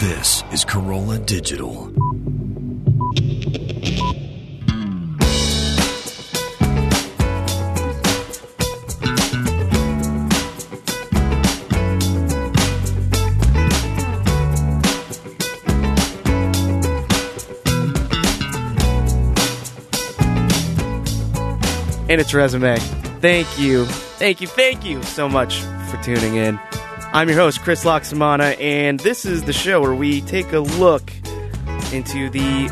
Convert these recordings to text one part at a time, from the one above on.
This is Corolla Digital. and its resume. Thank you, thank you, thank you so much for tuning in. I'm your host, Chris Laxamana, and this is the show where we take a look into the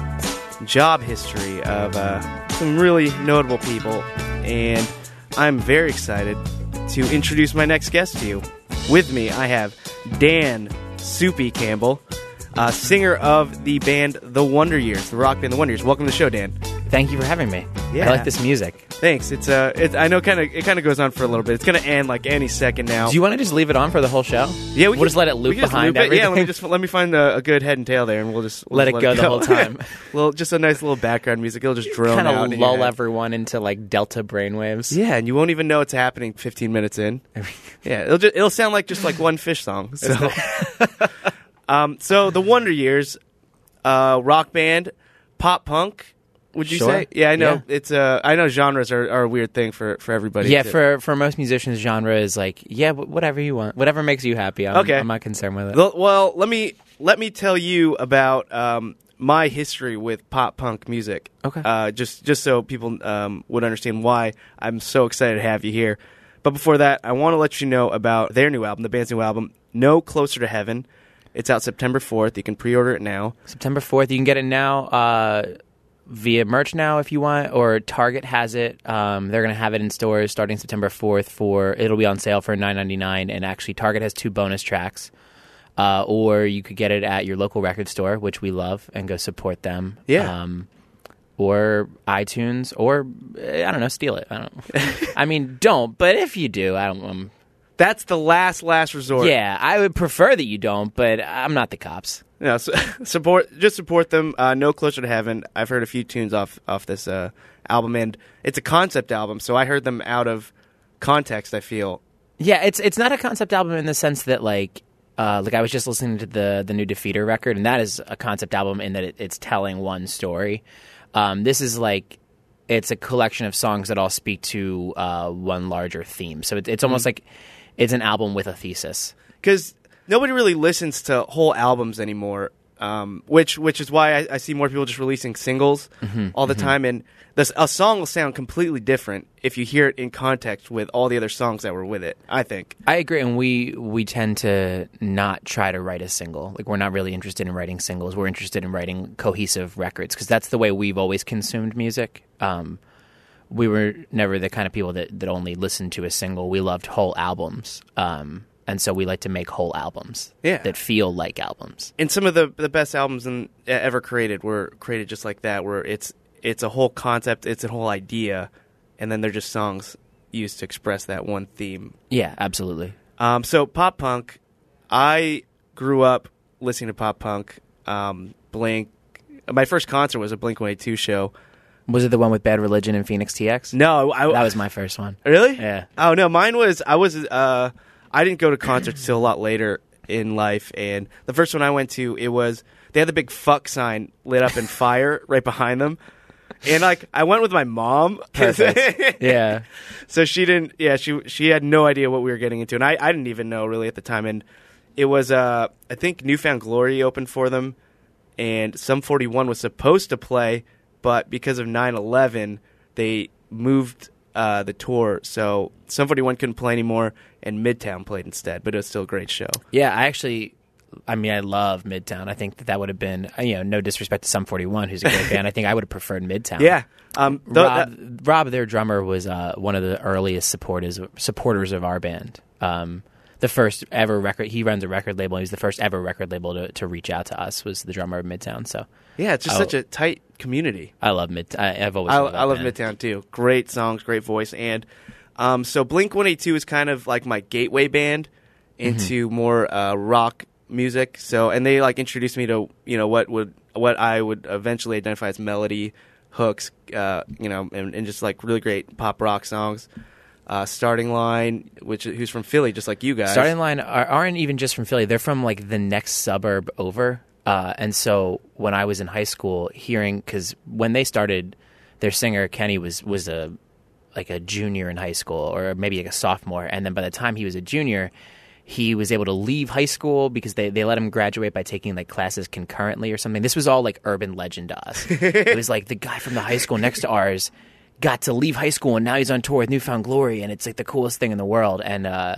job history of uh, some really notable people. And I'm very excited to introduce my next guest to you. With me, I have Dan Soupy Campbell, uh, singer of the band The Wonder Years, the rock band The Wonder Years. Welcome to the show, Dan. Thank you for having me. Yeah. I like this music. Thanks. It's uh, it, I know kind of it kind of goes on for a little bit. It's gonna end like any second now. Do you want to just leave it on for the whole show? yeah, we'll just let it loop we behind loop it. Yeah, let me just let me find a, a good head and tail there, and we'll just we'll Let just it go the whole time. well, just a nice little background music. It'll just drone kind of lull everyone into like delta brainwaves. Yeah, and you won't even know it's happening 15 minutes in. yeah, it'll just, it'll sound like just like one Phish song. So, um, so the Wonder Years, uh, rock band, pop punk. Would you Sure. say? Yeah, I know Yeah. it's. Uh, I know genres are, are a weird thing for for everybody. Yeah, to- for for most musicians, genre is like yeah, whatever you want, whatever makes you happy. I'm, Okay. I'm not concerned with it. Well, let me let me tell you about um, my history with pop punk music. Okay. Uh, just just so people um, would understand why I'm so excited to have you here. But before that, I want to let you know about their new album, the band's new album, No Closer to Heaven. It's out September 4th. You can pre-order it now. September fourth, you can get it now uh, via merch now if you want, or Target has it. Um, they're gonna have it in stores starting September fourth. For it'll be on sale for nine ninety nine, and actually Target has two bonus tracks. Uh, or you could get it at your local record store, which we love, and go support them. Yeah. Um, or iTunes, or eh, I don't know, steal it. I don't. I mean, don't. But if you do, I don't. Um, That's the last last resort. yeah, I would prefer that you don't, but I'm not the cops. No, so, support just support them. Uh, no closer to heaven. I've heard a few tunes off off this uh, album, and it's a concept album, so I heard them out of context. I feel Yeah, it's it's not a concept album in the sense that like uh, like I was just listening to the the new Defeater record, and that is a concept album in that it, it's telling one story. Um, this is like it's a collection of songs that all speak to uh, one larger theme. So it, it's almost like it's an album with a thesis. because nobody really listens to whole albums anymore. Um, which which is why I, I see more people just releasing singles all the time, and this a song will sound completely different if you hear it in context with all the other songs that were with it. I think. I agree, and we we tend to not try to write a single. Like we're not really interested in writing singles. We're interested in writing cohesive records because that's the way we've always consumed music. Um, we were never the kind of people that, that only listened to a single. We loved whole albums, um, and so we like to make whole albums Yeah. that feel like albums. and some of the the best albums in, ever created were created just like that, where it's it's a whole concept, it's a whole idea, and then they're just songs used to express that one theme. Yeah, absolutely. Um, so pop punk, I grew up listening to pop punk. Um, Blink. My first concert was a Blink One Eight Two show. Was it the one with Bad Religion and Fenix TX? No, I, that was my first one. really. Yeah. Oh no, mine was I was uh I didn't go to concerts till a lot later in life, and the first one I went to it was they had the big fuck sign lit up in fire right behind them. And like I went with my mom, Yeah. so she didn't. Yeah, she she had no idea what we were getting into, and I, I didn't even know really at the time. And it was uh I think New Found Glory opened for them, and Sum Forty One was supposed to play, but because of 9-11, they moved uh, the tour, so Sum Forty One couldn't play anymore, and Midtown played instead. But it was still a great show. Yeah, I actually, I mean, I love Midtown. I think that that would have been, uh, you know, no disrespect to Sum 41, who's a great band. I think I would have preferred Midtown. Yeah, um, th- Rob, that- Rob, their drummer, was uh, one of the earliest supporters supporters of our band. Um, the first ever record. He runs a record label. He was the first ever record label to, to reach out to us. Was the drummer of Midtown. So yeah, it's just Oh. such a tight community. I love Mid. I, I've always I, I love band. Midtown too. Great songs, great voice, and um, so Blink One Eight Two is kind of like my gateway band into more uh, rock music. So, and they like introduced me to you know what would what I would eventually identify as melody hooks, uh, you know, and, and just like really great pop rock songs. uh, starting line, which who's from Philly, just like you guys. Starting line are, aren't even just from Philly; they're from like the next suburb over. Uh, and so when I was in high school, hearing because when they started, their singer Kenny was was a like a junior in high school or maybe like a sophomore, and then by the time he was a junior, he was able to leave high school because they, they let him graduate by taking like classes concurrently or something. This was all like urban legend to us. it was like the guy from the high school next to ours got to leave high school and now he's on tour with New Found Glory and it's like the coolest thing in the world. And uh,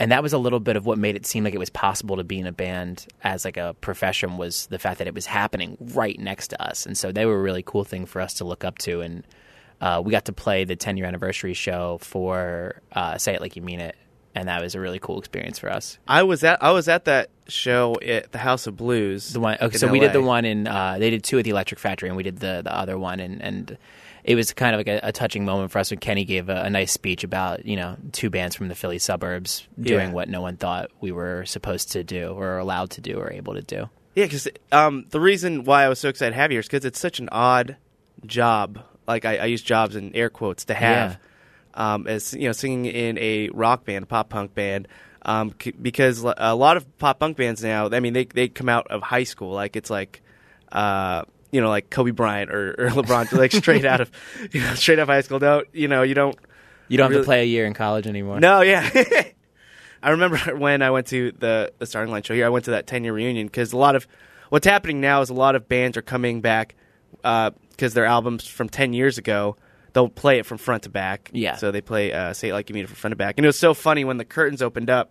and that was a little bit of what made it seem like it was possible to be in a band as like a profession was the fact that it was happening right next to us. And so they were a really cool thing for us to look up to and uh, we got to play the 10 year anniversary show for uh, Say It Like You Mean It and that was a really cool experience for us. I was at I was at that show at the House of Blues. The one, okay, so we did the one in. Uh, they did two at the Electric Factory, and we did the the other one, and and it was kind of like a, a touching moment for us when Kenny gave a, a nice speech about you know two bands from the Philly suburbs doing Yeah. what no one thought we were supposed to do or allowed to do or able to do. Yeah, because um, the reason why I was so excited to have you is because it's such an odd job. Like I, I use jobs in air quotes to have, um, as you know, singing in a rock band, a pop punk band. Um, c- because a lot of pop punk bands now, I mean, they they come out of high school. Like it's like, uh, you know, like Kobe Bryant or, or LeBron, like straight out of, you know, straight out of high school. Don't you know? You don't You don't have to play a year in college anymore. no, yeah. I remember when I went to the the starting line show here. I went to that ten year reunion because a lot of what's happening now is a lot of bands are coming back because their albums from ten years ago. They'll play it from front to back. Yeah. So they play uh, "Say It Like You Mean It" from front to back, and it was so funny when the curtains opened up.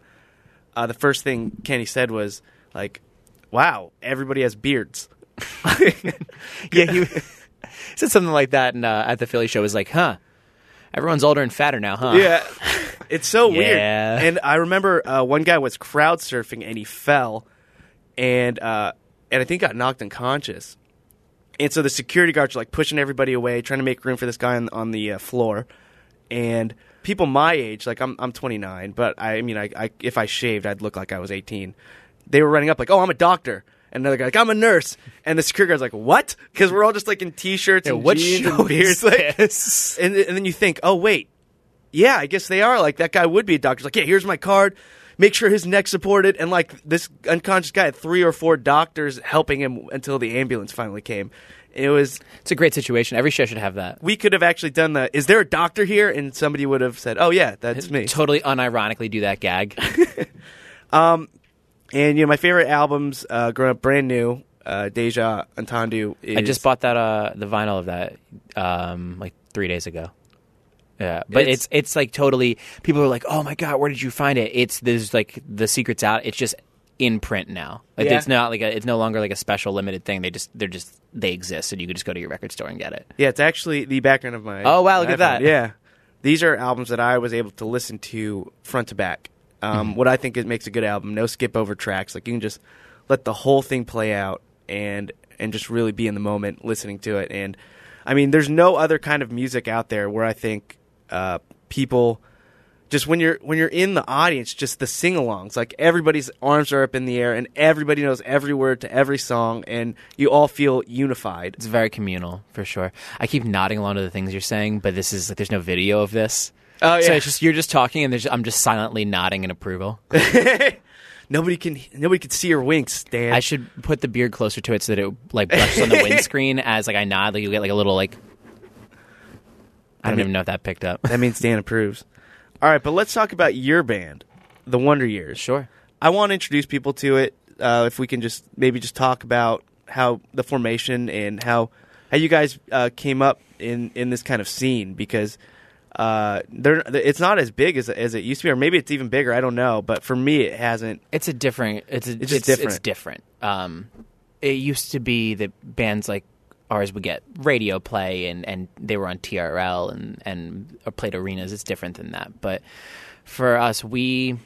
Uh, the first thing Kenny said was like, "Wow, everybody has beards." yeah, he said something like that, and uh, at the Philly show was like, "Huh, everyone's older and fatter now, huh?" Yeah, it's so weird. And I remember uh, one guy was crowd surfing and he fell, and uh, and I think got knocked unconscious. And so the security guards are like pushing everybody away, trying to make room for this guy on, on the uh, floor. And people my age, like I'm I'm 29, but I, I mean, I, I if I shaved, I'd look like I was 18. They were running up like, "Oh, I'm a doctor." And another guy like, "I'm a nurse." And the security guard's like, "What?" Because we're all just like in t-shirts and what jeans and beards. Like, and, and then you think, oh wait, yeah, I guess they are. Like that guy would be a doctor. He's like, yeah, here's my card. Make sure his neck's supported. And like this unconscious guy had three or four doctors helping him until the ambulance finally came. It was It's a great situation. Every show should have that. we could have actually done the. Is there a doctor here? And somebody would have said, oh yeah, that's me. Totally unironically do that gag. Um, And you know, my favorite albums, uh, growing up brand new, uh, Deja Entendu. Is, I just bought that uh the vinyl of that um like three days ago. Yeah, but It's- it's, it's like totally. People are like, "Oh my god, where did you find it?" It's there's like the secret's out. It's just in print now. Like Yeah. it's not like a, it's no longer like a special limited thing. They just they're just they exist, and you can just go to your record store and get it. Yeah, it's actually the background of my. Oh, wow, look my at that. Yeah, these are albums that I was able to listen to front to back. Um, Mm-hmm. What I think it makes a good album, no skip over tracks. Like you can just let the whole thing play out and and just really be in the moment listening to it. And I mean, there's no other kind of music out there where I think uh, people just when you're when you're in the audience, just the sing-alongs, like everybody's arms are up in the air and everybody knows every word to every song, and you all feel unified. It's very communal for sure. I keep nodding along to the things you're saying, but this is like there's no video of this. Oh So yeah. it's just you're just talking, and there's, I'm just silently nodding in approval. nobody can nobody can see your winks, Dan. I should put the beard closer to it so that it like brushes on the windscreen as like I nod. Like you get like a little like. I don't mean- even know if that picked up. that means Dan approves. All right, but let's talk about your band, the Wonder Years. Sure. I want to introduce people to it. Uh, if we can just maybe just talk about how the formation and how how you guys uh, came up in in this kind of scene because uh, they're it's not as big as as it used to be, or maybe it's even bigger. I don't know, but for me, it hasn't. It's a different. It's a, it's, just it's different. different. Um, it used to be that bands like ours would get radio play and, and they were on TRL and and or played arenas. It's different than that. But for us, we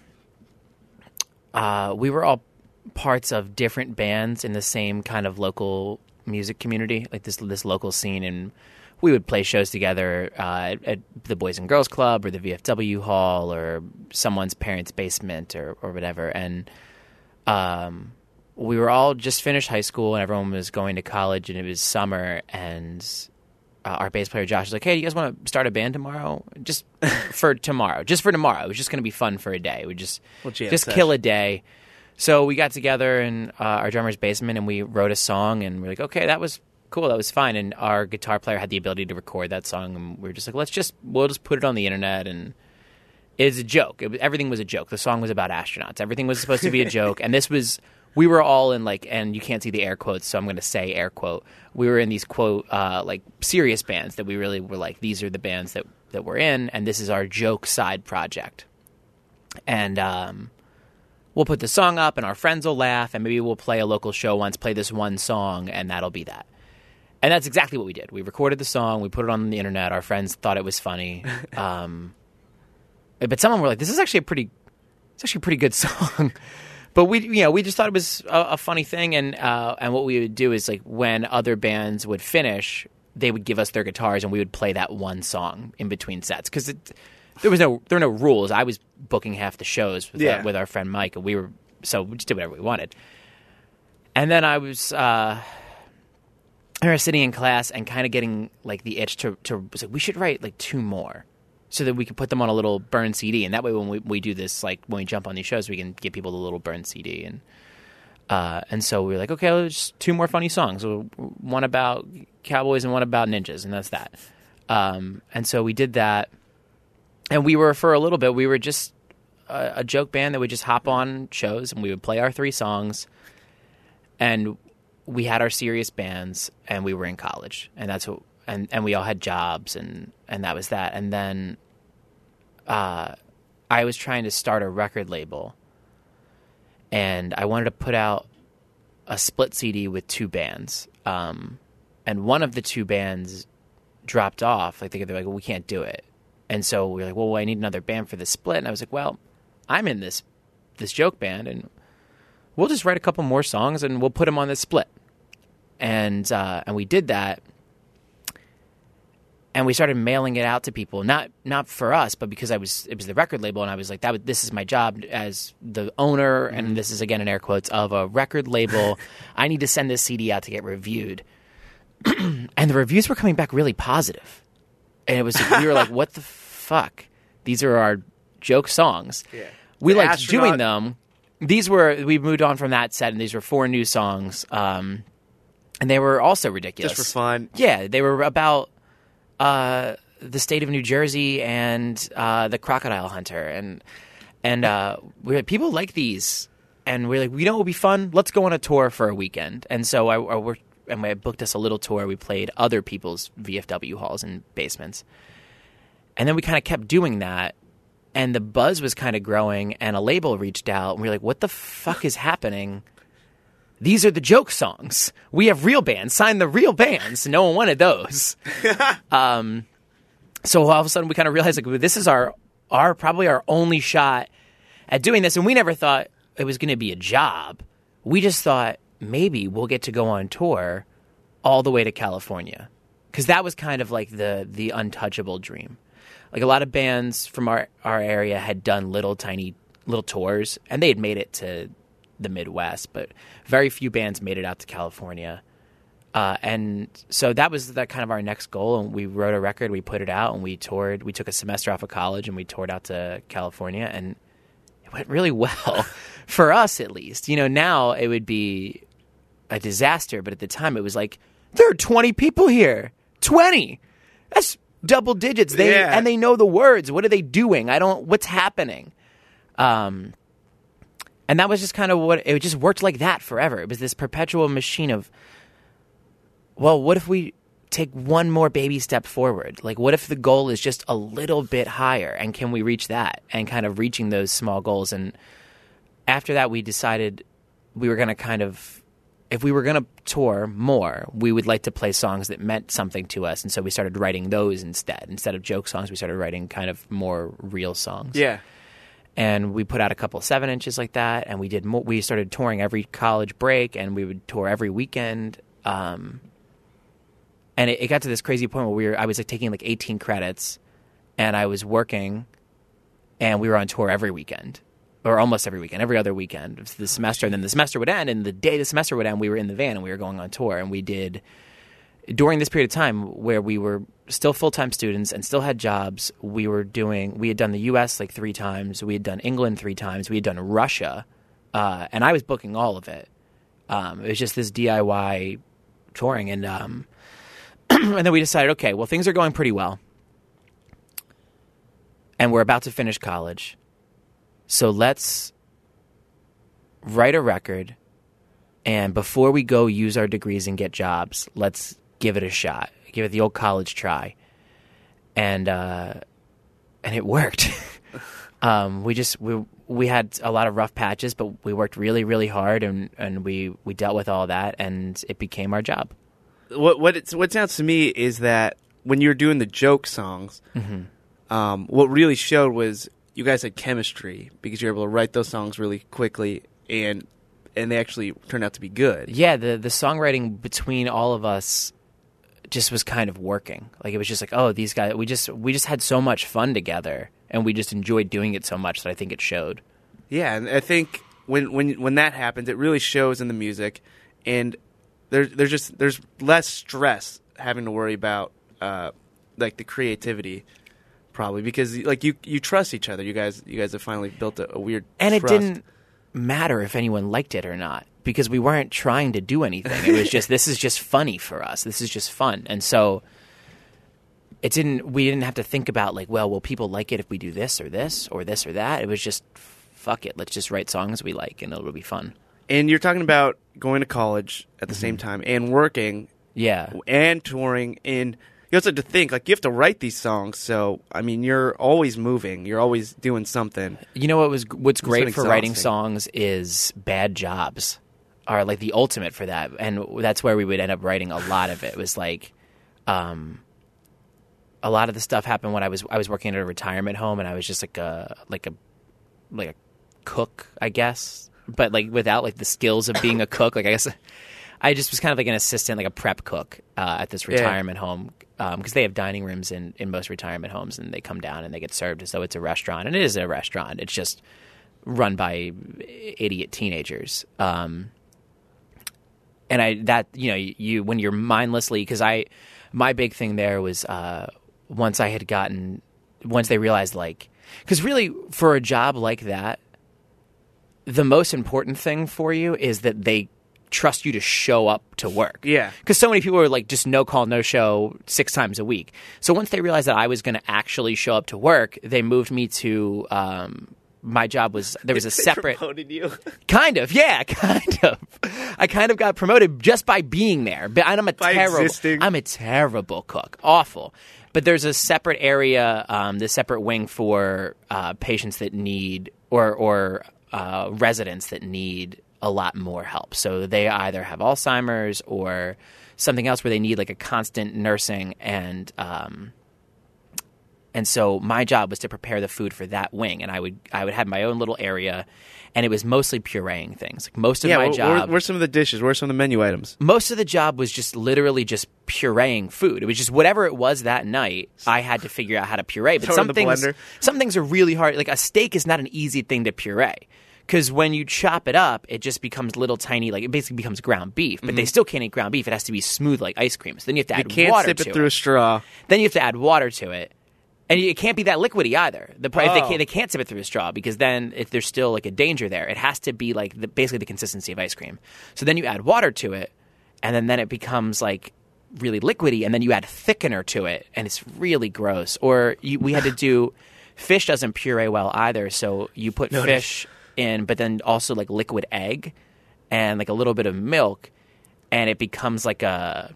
uh, we were all parts of different bands in the same kind of local music community, like this this local scene, and we would play shows together uh, at, at the Boys and Girls Club or the VFW Hall or someone's parents' basement or or whatever, and um, we were all just finished high school and everyone was going to college and it was summer and uh, our bass player Josh was like, "Hey, do you guys want to start a band tomorrow? Just for tomorrow, just for tomorrow. It was just going to be fun for a day. We just Well, just session. kill a day." So we got together in uh, our drummer's basement and we wrote a song, and we're like, "Okay, that was cool. That was fine." And our guitar player had the ability to record that song, and we were just like, "Let's just we'll just put it on the internet and." It's a joke. It, was- everything was a joke. The song was about astronauts. Everything was supposed to be a joke, and this was we were all in like, and you can't see the air quotes, so I'm going to say air quote. We were in these quote uh, like serious bands that we really were like, these are the bands that that we're in, and this is our joke side project. And um, we'll put the song up, and our friends will laugh, and maybe we'll play a local show once, play this one song, and that'll be that. And that's exactly what we did. We recorded the song, we put it on the internet. Our friends thought it was funny. Um, but some of them were like, "This is actually a pretty, it's actually a pretty good song." but we, you know, we just thought it was a, a funny thing, and uh, and what we would do is like when other bands would finish, they would give us their guitars, and we would play that one song in between sets because there was no there were no rules. I was booking half the shows with, Yeah. with our friend Mike, and we were so we just did whatever we wanted. And then I was. Uh, I remember sitting in class and kind of getting like the itch to to like we should write like two more, so that we can put them on a little burn CD, and that way when we we do this like when we jump on these shows, we can give people the little burn CD, and uh, and so we were like, okay, let's just two more funny songs, one about cowboys and one about ninjas, and that's that. Um, and so we did that, and we were for a little bit, we were just a, a joke band that would just hop on shows and we would play our three songs, and we had our serious bands and we were in college. And that's what and and we all had jobs and and that was that. And then uh I was trying to start a record label and I wanted to put out a split CD with two bands. Um and one of the two bands dropped off. Like they they're like well, we can't do it. And so we are like well I need another band for the split. And I was like well I'm in this this joke band and we'll just write a couple more songs and we'll put them on the split. And uh, and we did that, and we started mailing it out to people. Not not for us, but because I was it was the record label, and I was like, that. This is my job as the owner, and this is again in air quotes of a record label. I need to send this CD out to get reviewed, and the reviews were coming back really positive. positive, and it was we were like, what the fuck? These are our joke songs. Yeah. We The liked astronaut- doing them. These were we moved on from that set, and these were four new songs, um, and they were also ridiculous Just for fun. Yeah, they were about uh, the state of New Jersey and uh, the crocodile hunter, and and uh, we had, people like these, and we're like, you know, it would be fun. Let's go on a tour for a weekend, and so I, I worked and I booked us a little tour. We played other people's VFW halls and basements, and then we kind of kept doing that. And the buzz was kind of growing, and a label reached out, and we were like, "What the fuck is happening?" these are the joke songs. We have real bands. Sign the real bands. No one wanted those. um, so all of a sudden we kind of realized like this is our our probably our only shot at doing this, and we never thought it was going to be a job. We just thought maybe we'll get to go on tour all the way to California because that was kind of like the the untouchable dream. Like a lot of bands from our our area had done little tiny little tours, and they had made it to the Midwest, but very few bands made it out to California. Uh, and so that was that kind of our next goal. And we wrote a record, we put it out, and we toured. We took a semester off of college and we toured out to California, and it went really well for us, at least. You know, now it would be a disaster, but at the time it was like there are twenty people here, twenty. That's double digits. They Yeah. and they know the words. What are they doing? I don't. What's happening? Um, and that was just kind of what it just worked like that forever. It was this perpetual machine of, well, what if we take one more baby step forward? Like, what if the goal is just a little bit higher, and can we reach that? And kind of reaching those small goals. And after that, we decided we were going to kind of, if we were going to tour more, we would like to play songs that meant something to us. And so we started writing those instead. Instead of joke songs, we started writing kind of more real songs Yeah. and we put out a couple seven inches like that and we did mo- we started touring every college break and we would tour every weekend um, and it, it got to this crazy point where we were i was like taking like 18 credits and i was working and we were on tour every weekend or almost every weekend every other weekend of the semester and then the semester would end and the day the semester would end we were in the van and we were going on tour and we did during this period of time where we were still full time students and still had jobs, we were doing. We had done the U.S. like three times. We had done England three times. We had done Russia, uh, and I was booking all of it. Um, it was just this DIY touring, and um, and then we decided, okay, well, things are going pretty well, and we're about to finish college, so let's write a record, and before we go use our degrees and get jobs, let's give it a shot, give it the old college try, and uh, and it worked. um, we just we we had a lot of rough patches, but we worked really really hard, and and we we dealt with all that, and it became our job. What what it's, what sounds to me is that when you were doing the joke songs, um, what really showed was you guys had chemistry because you're able to write those songs really quickly and and they actually turned out to be good. Yeah, the the songwriting between all of us just was kind of working. Like it was just like, oh, these guys we just we just had so much fun together and we just enjoyed doing it so much that I think it showed. Yeah, and I think when when when that happens, it really shows in the music, and there's there's just there's less stress having to worry about uh, like the creativity, probably because like you you trust each other. You guys you guys have finally built a, a weird And it didn't matter if anyone liked it or not because we weren't trying to do anything. It was just this is just funny for us. This is just fun. And so it didn't we didn't have to think about like, well, will people like it if we do this or this or this or that? It was just fuck it. Let's just write songs we like and it'll be fun. And you're talking about going to college at the mm-hmm. same time and working Yeah. and touring and you also have to think like you have to write these songs so i mean you're always moving you're always doing something You know what was what's great for writing songs is bad jobs are like the ultimate for that, and that's where we would end up writing a lot of it. Was like, um, a lot of the stuff happened when I was I was working at a retirement home, and I was just like a like a like a cook, I guess, but like without like the skills of being a cook. Like I guess I just was kind of like an assistant, like a prep cook uh, at this Yeah. retirement home because they have dining rooms in in most retirement homes, and they come down and they get served as though it's a restaurant, and it is a restaurant. It's just run by idiot teenagers. Um, and I that you know you, you when you're mindlessly because I my big thing there was uh, once I had gotten once they realized like because really for a job like that the most important thing for you is that they trust you to show up to work Yeah. because so many people are like just no call no show six times a week so once they realized that I was going to actually show up to work they moved me to um, my job was there was a separate promoted you Kind of, yeah, kind of. I kind of got promoted just by being there. But I'm a By terrible. existing. I'm a terrible cook, awful. But there's a separate area, um, the separate wing for uh, patients that need or or uh, residents that need a lot more help. So they either have Alzheimer's or something else where they need like a constant nursing and. Um, and so my job was to prepare the food for that wing, and I would I would have my own little area, and it was mostly pureeing things. Like most of yeah my what, job, what some of the dishes are some of the menu items most of the job was just literally just pureeing food. It was just whatever it was that night. I had to figure out how to puree. But Throw it in some things, some things are really hard. Like a steak is not an easy thing to puree. Because when you chop it up, it just becomes little tiny, like it basically becomes ground beef. But they still can't eat ground beef; it has to be smooth like ice cream. So then you have to Mm-hmm. you add can't water sip to it through a straw then you have to add water to it, and it can't be that liquidy either. The if they Oh. can't, they can't sip it through a straw because then if there's still like a danger there, it has to be like the, basically the consistency of ice cream. So then you add water to it, and then then it becomes like really liquidy, and then you add thickener to it, and it's really gross. Or you, we had to do fish doesn't puree well either, so you put fish in, but then also like liquid egg and like a little bit of milk, and it becomes like a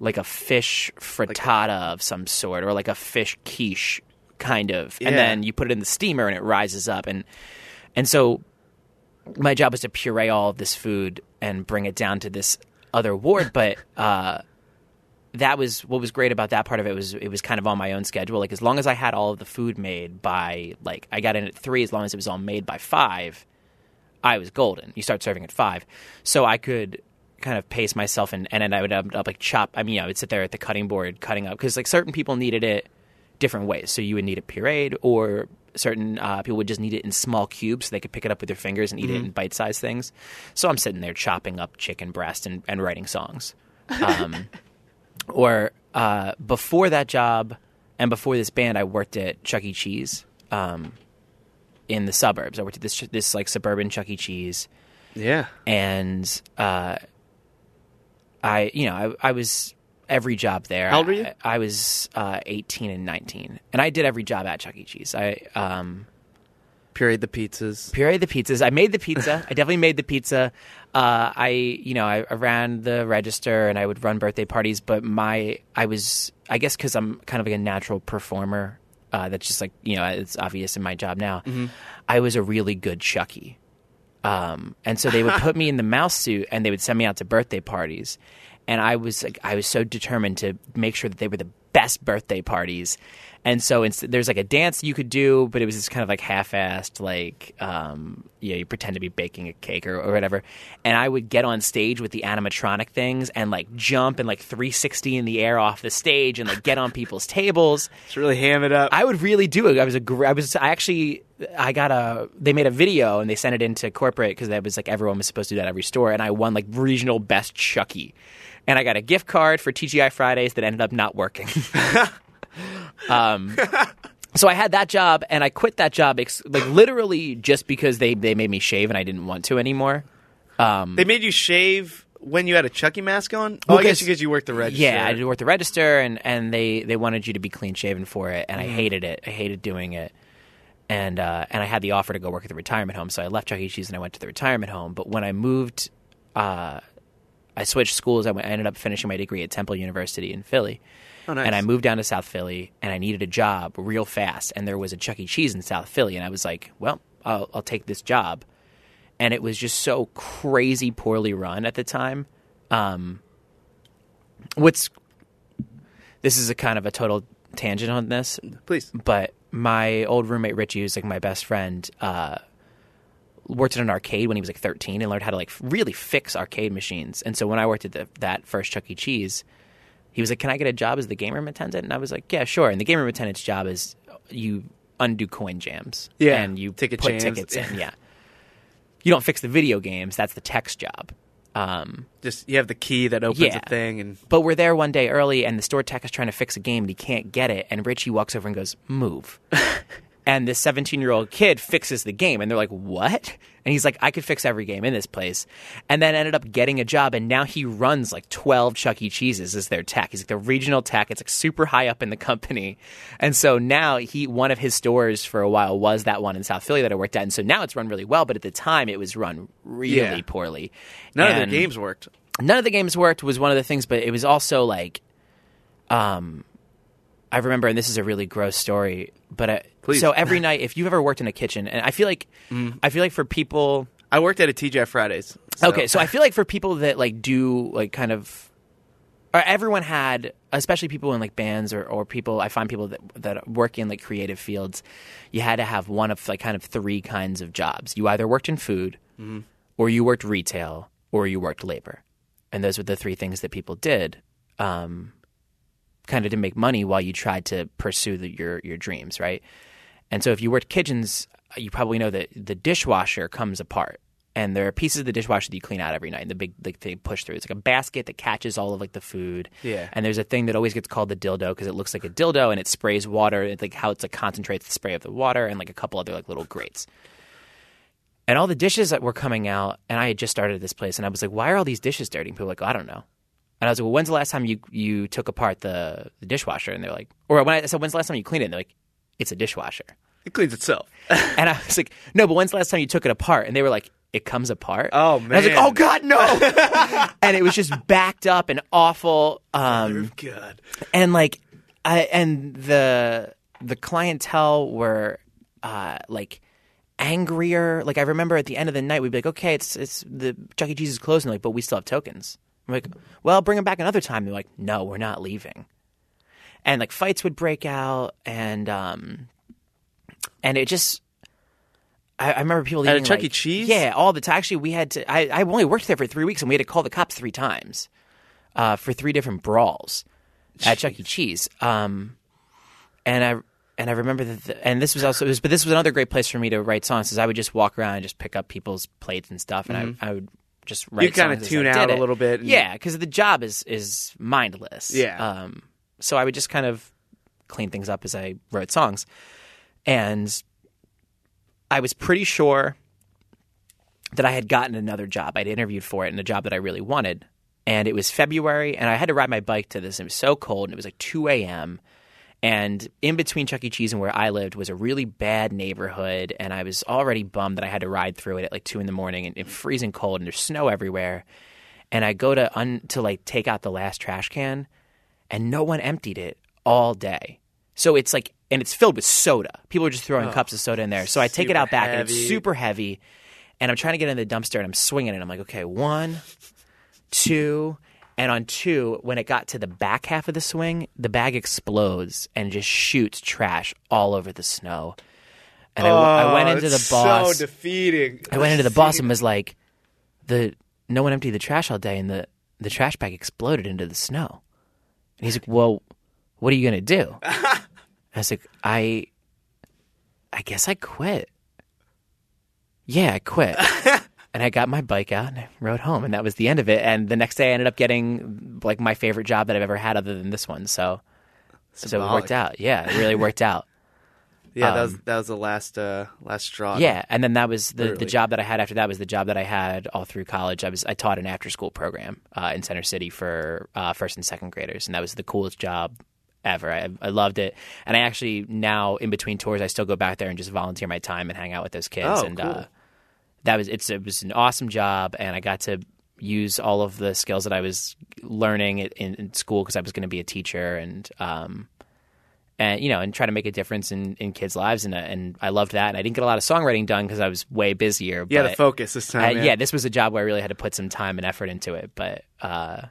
like a fish frittata of some sort or like a fish quiche kind of. And then you put it in the steamer and it rises up. And and so my job was to puree all of this food and bring it down to this other ward but uh that was what was great about that part of it was it was kind of on my own schedule like as long as i had all of the food made by like i got in at three as long as it was all made by five I was golden. You start serving at five, so I could kind of pace myself, and and then I would end up like chop. I mean, I would sit there at the cutting board cutting up because like certain people needed it different ways. So you would need it pureed, or certain uh, people would just need it in small cubes so they could pick it up with their fingers and eat it in bite sized things. So I'm sitting there chopping up chicken breast and, and writing songs. Um, or uh, before that job and before this band, I worked at Chuck E. Cheese um, in the suburbs. I worked at this this like suburban Chuck E. Cheese, Yeah. and uh, I you know I, I was every job there. How old were you? I, I was uh, eighteen and nineteen, and I did every job at Chuck E. Cheese. I um, Pureed the pizzas. Puree the pizzas. I made the pizza. I definitely made the pizza. Uh, I, you know, I, I ran the register and I would run birthday parties. But my, I was, I guess, because I'm kind of like a natural performer. Uh, that's just like you know, it's obvious in my job now. I was a really good Chucky. Um, and so they would put me in the mouse suit and they would send me out to birthday parties. And I was like, I was so determined to make sure that they were the best birthday parties. And so it's, there's like a dance you could do, but it was just kind of like half-assed, like um, you know, you pretend to be baking a cake or, or whatever. And I would get on stage with the animatronic things and like jump and like 360 in the air off the stage and like get on people's tables. Just really ham it up. I would really do it. I was a, gr- I was, I actually, I got a, they made a video and they sent it into corporate because that was like everyone was supposed to do that every store. And I won like regional best Chucky. And I got a gift card for TGI Fridays that ended up not working. um, so I had that job and I quit that job, ex- like literally just because they, they made me shave and I didn't want to anymore. Um, they made you shave when you had a Chucky mask on. Oh, Well, I guess because you worked the register. Yeah, I did work the register, and, and they, they wanted you to be clean shaven for it, and I Mm-hmm. hated it. I hated doing it, and uh, and I had the offer to go work at the retirement home, so I left Chuck E. Cheese and I went to the retirement home. But when I moved, uh, I switched schools. I, went, I ended up finishing my degree at Temple University in Philly, Oh, nice. and I moved down to South Philly, and I needed a job real fast, and there was a Chuck E. Cheese in South Philly, and I was like, well, I'll, I'll take this job, and it was just so crazy poorly run at the time. Um, what's this is a kind of a total tangent on this, Please. but my old roommate Richie, who's like my best friend, uh, worked at an arcade when he was like 13 and learned how to like really fix arcade machines. And so when I worked at the, that first Chuck E. Cheese, he was like, "Can I get a job as the game room attendant?" And I was like, "Yeah, sure." And the game room attendant's job is you undo coin jams, Yeah, and you ticket put jams. tickets in. Yeah, you don't fix the video games. That's the tech's job. Um, Just you have the key that opens Yeah. a thing, and but we're there one day early, and the store tech is trying to fix a game, and he can't get it. And Richie walks over and goes, "Move." and this 17 year old kid fixes the game, and they're like, "What?" And he's like, "I could fix every game in this place." And then ended up getting a job, and now he runs like 12 Chuck E. Cheeses as their tech. He's like the regional tech. It's like super high up in the company, and so now he one of his stores for a while was that one in South Philly that I worked at, and so now it's run really well. But at the time, it was run really Yeah. poorly. none of the games worked. none of the games worked was one of the things, but it was also like, um, I remember, and this is a really gross story, but uh, Please. so every night, if you've ever worked in a kitchen, and I feel like, I feel like for people, I worked at a TGI Fridays. so- okay, so I feel like for people that like do like kind of, or everyone had, especially people in like bands or, or people, I find people that that work in like creative fields, you had to have one of like kind of three kinds of jobs. You either worked in food, or you worked retail, or you worked labor, and those were the three things that people did, um, kind of to make money while you tried to pursue the, your your dreams, right? And so if you worked kitchens, uh, you probably know that the dishwasher comes apart. And there are pieces of the dishwasher that you clean out every night. And the big like they push through. It's like a basket that catches all of like the food. Yeah. And there's a thing that always gets called the dildo because it looks like a dildo and it sprays water. It's like how it's like concentrates the spray of the water and like a couple other like little grates. And all the dishes that were coming out, and I had just started this place, and I was like, "Why are all these dishes dirty?" And people were like, "I don't know." And I was like, "Well, when's the last time you you took apart the, the dishwasher?" And they're like, or when I said, "When's the last time you cleaned it?" And they're like, "It's a dishwasher." it cleans itself. And I was like, no, but when's the last time you took it apart? And they were like, it comes apart. Oh, And I was like, oh God, no. and it was just backed up and awful. Um, Good. and like, I, and the the clientele were uh, like angrier. Like I remember at the end of the night, we'd be like, okay, it's it's the Chuck E. Cheese is closed, and like, but we still have tokens. I'm like, well, bring them back another time. They're like, no, we're not leaving. And like fights would break out, and um, and it just. I, I remember people At a leaving, Chuck E. Cheese? Yeah, all the time. Actually, we had to. I, I only worked there for three weeks, and we had to call the cops three times uh, for three different brawls at Chuck E. Cheese. Um, and I and I remember that, the, and this was also, it was, but this was another great place for me to write songs. Is I would just walk around and just pick up people's plates and stuff, and I, I would just write. You kinda tune out a little bit and- Yeah, because the job is is mindless. Yeah. Um. So I would just kind of clean things up as I wrote songs, and I was pretty sure that I had gotten another job. I'd interviewed for it, and a job that I really wanted. And it was February, and I had to ride my bike to this. And it was so cold, and it was like 2 a.m. And in between Chuck E. Cheese and where I lived was a really bad neighborhood, and I was already bummed that I had to ride through it at like two in the morning and, and freezing cold, and there's snow everywhere. And I go to un, to like take out the last trash can, and no one emptied it all day. So it's like, and it's filled with soda. People are just throwing cups of soda in there. So I take it out back, and it's super heavy. And I'm trying to get in the dumpster, and I'm swinging it. I'm like, okay, one, two, and on two, when it got to the back half of the swing, the bag explodes and just shoots trash all over the snow. And I, I went Oh, into the boss. So defeating. I went into the boss and was like, "The no one emptied the trash all day, and the the trash bag exploded into the snow." He's like, "Well, what are you gonna do?" I was like, "I, I guess I quit." Yeah, I quit. and I got my bike out and I rode home, and that was the end of it. And the next day, I ended up getting like my favorite job that I've ever had, other than this one. So, so it worked out. Yeah, it really worked out. Yeah, that Um, was that was the last uh last straw. Yeah, and then that was the, the job that I had after that was the job that I had all through college. I was I taught an after school program uh, in Center City for uh, first and second graders, and that was the coolest job ever. I, I loved it, and I actually now in between tours I still go back there and just volunteer my time and hang out with those kids. Oh, and cool. uh, that was it's it was an awesome job, and I got to use all of the skills that I was learning in, in school because I was going to be a teacher and. Um, and you know, and try to make a difference in, in kids' lives, and uh, and I loved that. And I didn't get a lot of songwriting done because I was way busier. Yeah, the focus this time. yeah. this was a job where I really had to put some time and effort into it. But uh,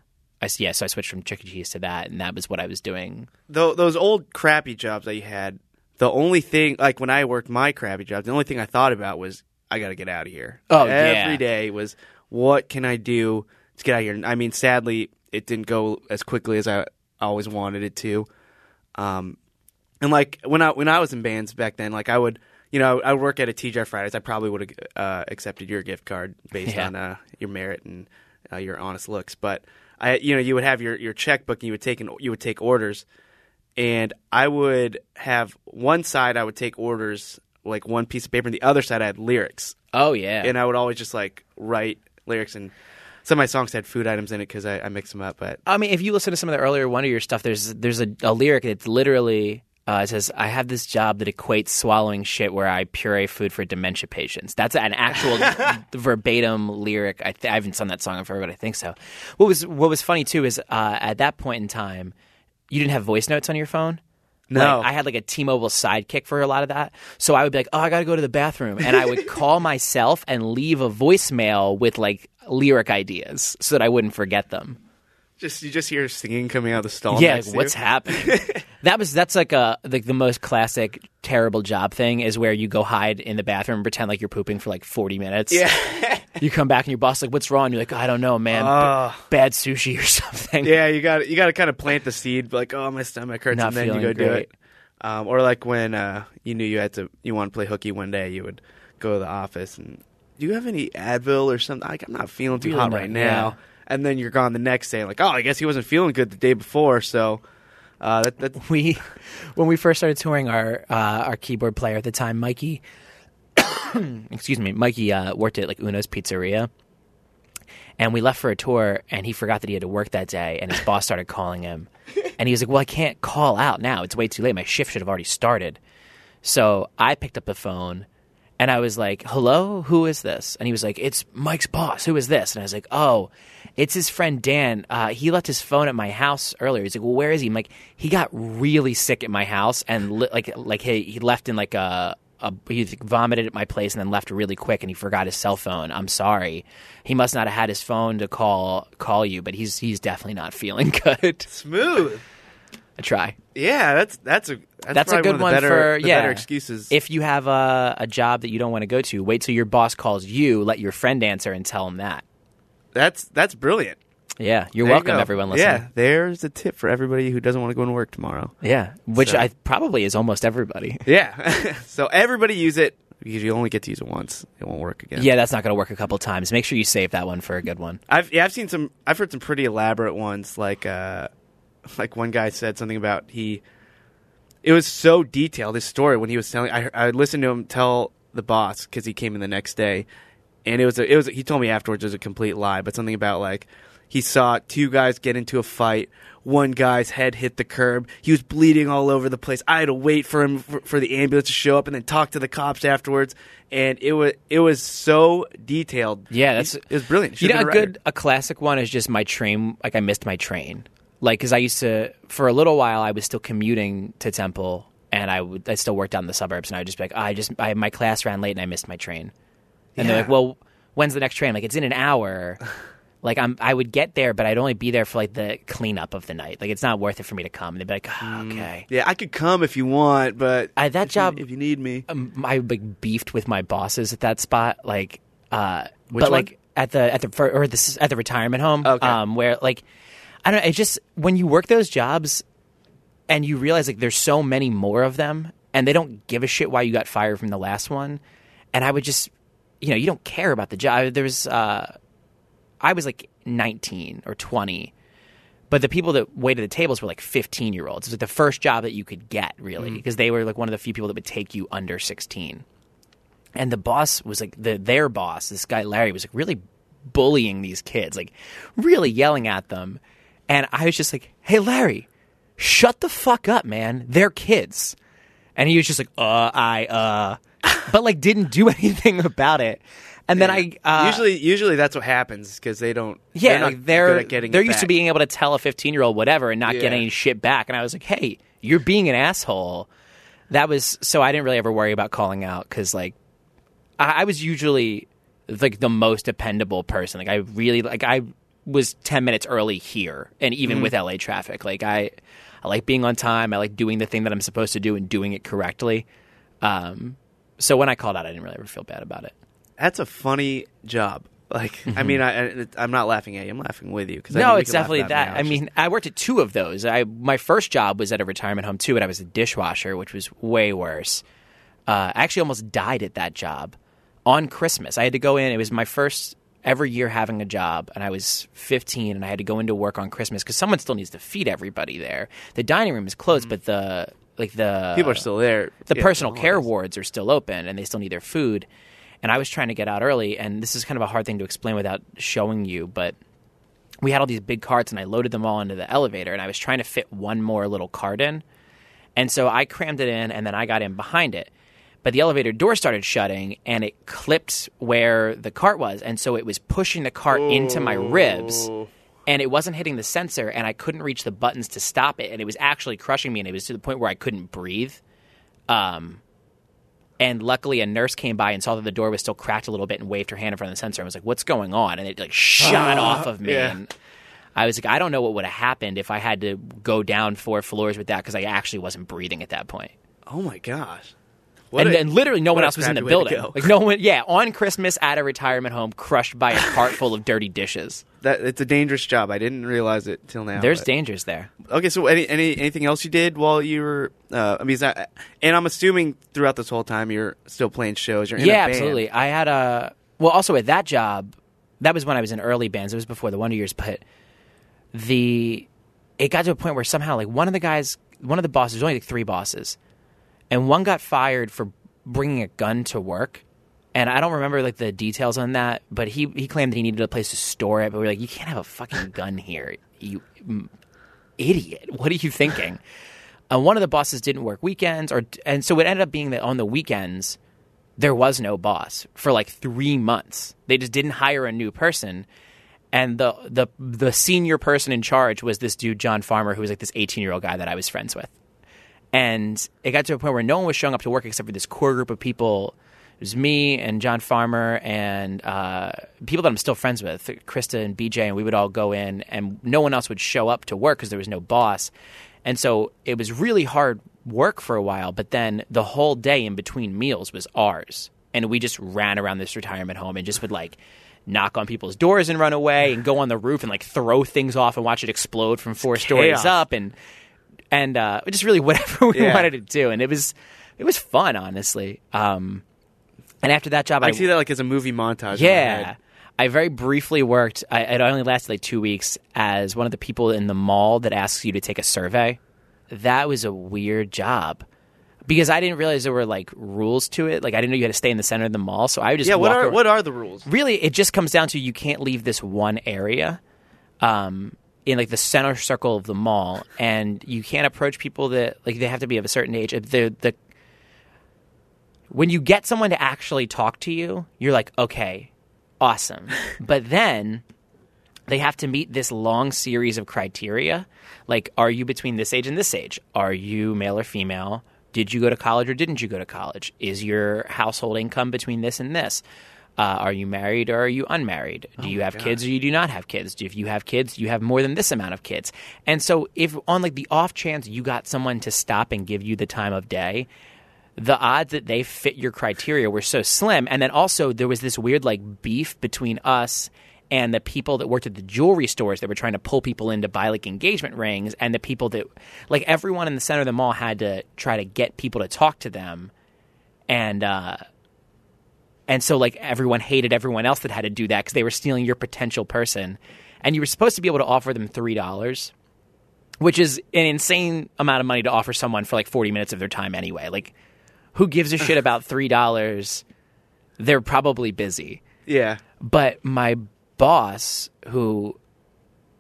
I yeah, so I switched from Chuck E. Cheese to that, and that was what I was doing. Tho- those old crappy jobs that you had, the only thing, like when I worked my crappy job, the only thing I thought about was I got to get out of here. Oh, every yeah. day was what can I do to get out of here? I mean, sadly, it didn't go as quickly as I always wanted it to. Um, and like when I when I was in bands back then, like I would, you know, I would work at a TGI Fridays. I probably would have uh, accepted your gift card based Yeah. on uh, your merit and uh, your honest looks. But I, you know, you would have your your checkbook and you would take an, you would take orders, and I would have one side I would take orders like one piece of paper, and the other side I had lyrics, Oh yeah, and I would always just like write lyrics and. Some of my songs had food items in it because I, I mix them up, but I mean, if you listen to some of the earlier Wonder Years stuff, there's there's a, a lyric that's literally uh, it says, "I have this job that equates swallowing shit where I puree food for dementia patients." That's an actual verbatim lyric. I, th- I haven't sung that song in forever, but I think so. What was what was funny too is uh, at that point in time, you didn't have voice notes on your phone. No. Like, I had like a T-Mobile sidekick for a lot of that. So I would be like, "Oh, I got to go to the bathroom," and I would call myself and leave a voicemail with like lyric ideas so that I wouldn't forget them. Just you just hear singing coming out of the stall. Yeah, next like, to what's you. happening? that was that's like a like the most classic terrible job thing is where you go hide in the bathroom and pretend like you're pooping for like 40 minutes. Yeah. You come back and your boss like, "What's wrong?" You're like, "I don't know, man. B- Oh. bad sushi or something." Yeah, you got you got to kind of plant the seed, like oh my stomach hurts, Not and then you go do it. Um, or like when uh, you knew you had to you want to play hooky one day, you would go to the office and do you have any Advil or something? Like I'm not feeling too Really hot not, right yeah. And then you're gone the next day, like oh I guess he wasn't feeling good the day before, so uh, that, that we when we first started touring our uh, our keyboard player at the time mikey excuse me mikey uh, worked at like uno's pizzeria. And we left for a tour and he forgot that he had to work that day and his boss started calling him. And he was like well i can't call out now. It's way too late. My shift should have already started. So i picked up the phone and I was like, hello, who is this? And he was like, it's Mike's boss. Who is this? And I was like, oh, it's his friend Dan. Uh, he left his phone at my house earlier. He's like, well, where is he? I'm like, he got really sick at my house and li- like like he, he left in like a, a he vomited at my place and then left really quick and he forgot his cell phone. I'm sorry. He must not have had his phone to call call you, but he's he's definitely not feeling good. smooth. Try. Yeah, that's that's a that's, That's a good one, of the one better, for yeah. better excuses. If you have a, a job that you don't want to go to, wait till your boss calls you. Let your friend answer and tell him that. that's that's brilliant. Yeah, you're There welcome, go. everyone listening. Yeah, there's a tip for everybody who doesn't want to go to work tomorrow. Yeah, which So- I probably is almost everybody. Yeah. so everybody use it. because you only get to use it once. It won't work again. Yeah, that's not going to work a couple times. Make sure you save that one for a good one. I've yeah, I've seen some. I've heard some pretty elaborate ones. Like uh, like one guy said something about he. It was so detailed. His story when he was telling. I I listened to him tell the boss because he came in the next day, and it was a, it was. He told me afterwards it was a complete lie, but something about like he saw two guys get into a fight. One guy's head hit the curb. He was bleeding all over the place. I had to wait for him for, for the ambulance to show up and then talk to the cops afterwards. And it was it was so detailed. Yeah, that's it was brilliant. You know, a Should've good a classic one is just my train. Like I missed my train. Like because I used to for a little while I was still commuting to Temple, and I would I still worked out in the suburbs, and I would just be like, oh, I just I, my class ran late and I missed my train. And they're like, well, when's the next train? Like it's in an hour. like I'm I would get there, but I'd only be there for like the cleanup of the night. Like it's not worth it for me to come. And they'd be like, oh, okay. Yeah, I could come if you want, but I- that if you- job- if you need me, um, I like beefed with my bosses at that spot, like, uh, Which but one? like at the at the or this at the retirement home, Okay. um, where like I don't know, it just when you work those jobs and you realize like there's so many more of them, and they don't give a shit why you got fired from the last one, and I would just, you know, you don't care about the job. There was, uh, I was like 19 or 20. But the people that waited the tables were like 15 year olds. It was like the first job that you could get, really, because they were like one of the few people that would take you under 16 and the boss was like the their boss this guy larry was like really bullying these kids like really yelling at them and i was just like hey larry shut the fuck up man they're kids and he was just like uh i uh but like didn't do anything about it and then i uh, usually usually that's what happens because they don't. yeah, they're like they're getting. they're used to being able to tell a 15 year old whatever and not get any shit back. And I was like, hey, you're being an asshole. That was so I didn't really ever worry about calling out because like I, I was usually like the most dependable person. Like I really like I was 10 minutes early here and even Mm-hmm. with LA traffic. Like I I like being on time. I like doing the thing that I'm supposed to do and doing it correctly. Um, so when I called out, I didn't really ever feel bad about it. That's a funny job. Like, I mean, I, I'm not laughing at you. I'm laughing with you because Mm-hmm. No, it's definitely that. I mean, I worked at two of those. I my first job was at a retirement home too, and I was a dishwasher, which was way worse. Uh, I actually almost died at that job on Christmas. I had to go in. It was my first ever year having a job, and I was 15, and I had to go into work on Christmas because someone still needs to feed everybody there. The dining room is closed, but the like the people are still there. the Yeah, personal care wards are still open and they still need their food. And I was trying to get out early, and this is kind of a hard thing to explain without showing you, but we had all these big carts and I loaded them all into the elevator and I was trying to fit one more little cart in. And so I crammed it in and then I got in behind it. But the elevator door started shutting and it clipped where the cart was. And so it was pushing the cart into my ribs and it wasn't hitting the sensor and I couldn't reach the buttons to stop it. And it was actually crushing me and it was to the point where I couldn't breathe. Um, and luckily, a nurse came by and saw that the door was still cracked a little bit and waved her hand in front of the sensor and was like, "What's going on?" And it like shot off of me. yeah. And I was like, I don't know what would have happened if I had to go down four floors with that because I actually wasn't breathing at that point. Oh my gosh! What and a- then literally no one else was in the crappy way to building. Like no one, yeah, on Christmas at a retirement home, crushed by a cart full of dirty dishes. that it's a dangerous job. I didn't realize it till now. There's but- dangers there. Okay, so any, any anything else you did while you were? Uh, I mean, and I'm assuming throughout this whole time you're still playing shows. You're in a yeah, absolutely. I had a well, also at that job, that was when I was in early bands. It was before the Wonder Years, but the it got to a point where somehow like one of the guys, one of the bosses, only like three bosses, and one got fired for bringing a gun to work. And I don't remember like the details on that, but he he claimed that he needed a place to store it. But we are like, you can't have a fucking gun here, you idiot. What are you thinking? Uh, one of the bosses didn't work weekends, or and so it ended up being that on the weekends there was no boss for like three months. They just didn't hire a new person, and the the the senior person in charge was this dude John Farmer, who was like this eighteen year old guy that I was friends with. And it got to a point where no one was showing up to work except for this core group of people. It was me and John Farmer and uh, people that I'm still friends with, Krista and BJ, and we would all go in, and no one else would show up to work because there was no boss. And so it was really hard work for a while, but then the whole day in between meals was ours. And we just ran around this retirement home and just would like knock on people's doors and run away and go on the roof and like throw things off and watch it explode from four stories up and and uh, just really whatever we Yeah. wanted to do. And it was it was fun, honestly. Um, And after that job, I, I see that like as a movie montage. yeah. I very briefly worked. I, it only lasted like two weeks as one of the people in the mall that asks you to take a survey. That was a weird job because I didn't realize there were like rules to it. Like I didn't know you had to stay in the center of the mall. So I would just Yeah. What are around- what are the rules? really it just comes down to you can't leave this one area um, in like the center circle of the mall and you can't approach people that like they have to be of a certain age. The the when you get someone to actually talk to you you're like okay awesome. But then they have to meet this long series of criteria like are you between this age and this age? Are you male or female? Did you go to college or didn't you go to college? Is your household income between this and this uh, are you married or are you unmarried? Do you have kids or you do not have kids? If you have kids you have more than this amount of kids. And so if on like the off chance you got someone to stop and give you the time of day the odds that they fit your criteria were so slim. And then also there was this weird like beef between us and the people that worked at the jewelry stores that were trying to pull people in to buy like engagement rings and the people that like everyone in the center of the mall had to try to get people to talk to them. And uh and so like everyone hated everyone else that had to do that because they were stealing your potential person. And you were supposed to be able to offer them three dollars which is an insane amount of money to offer someone for like 40 minutes of their time anyway. Like who gives a shit about three dollars? They're probably busy. Yeah. but my boss who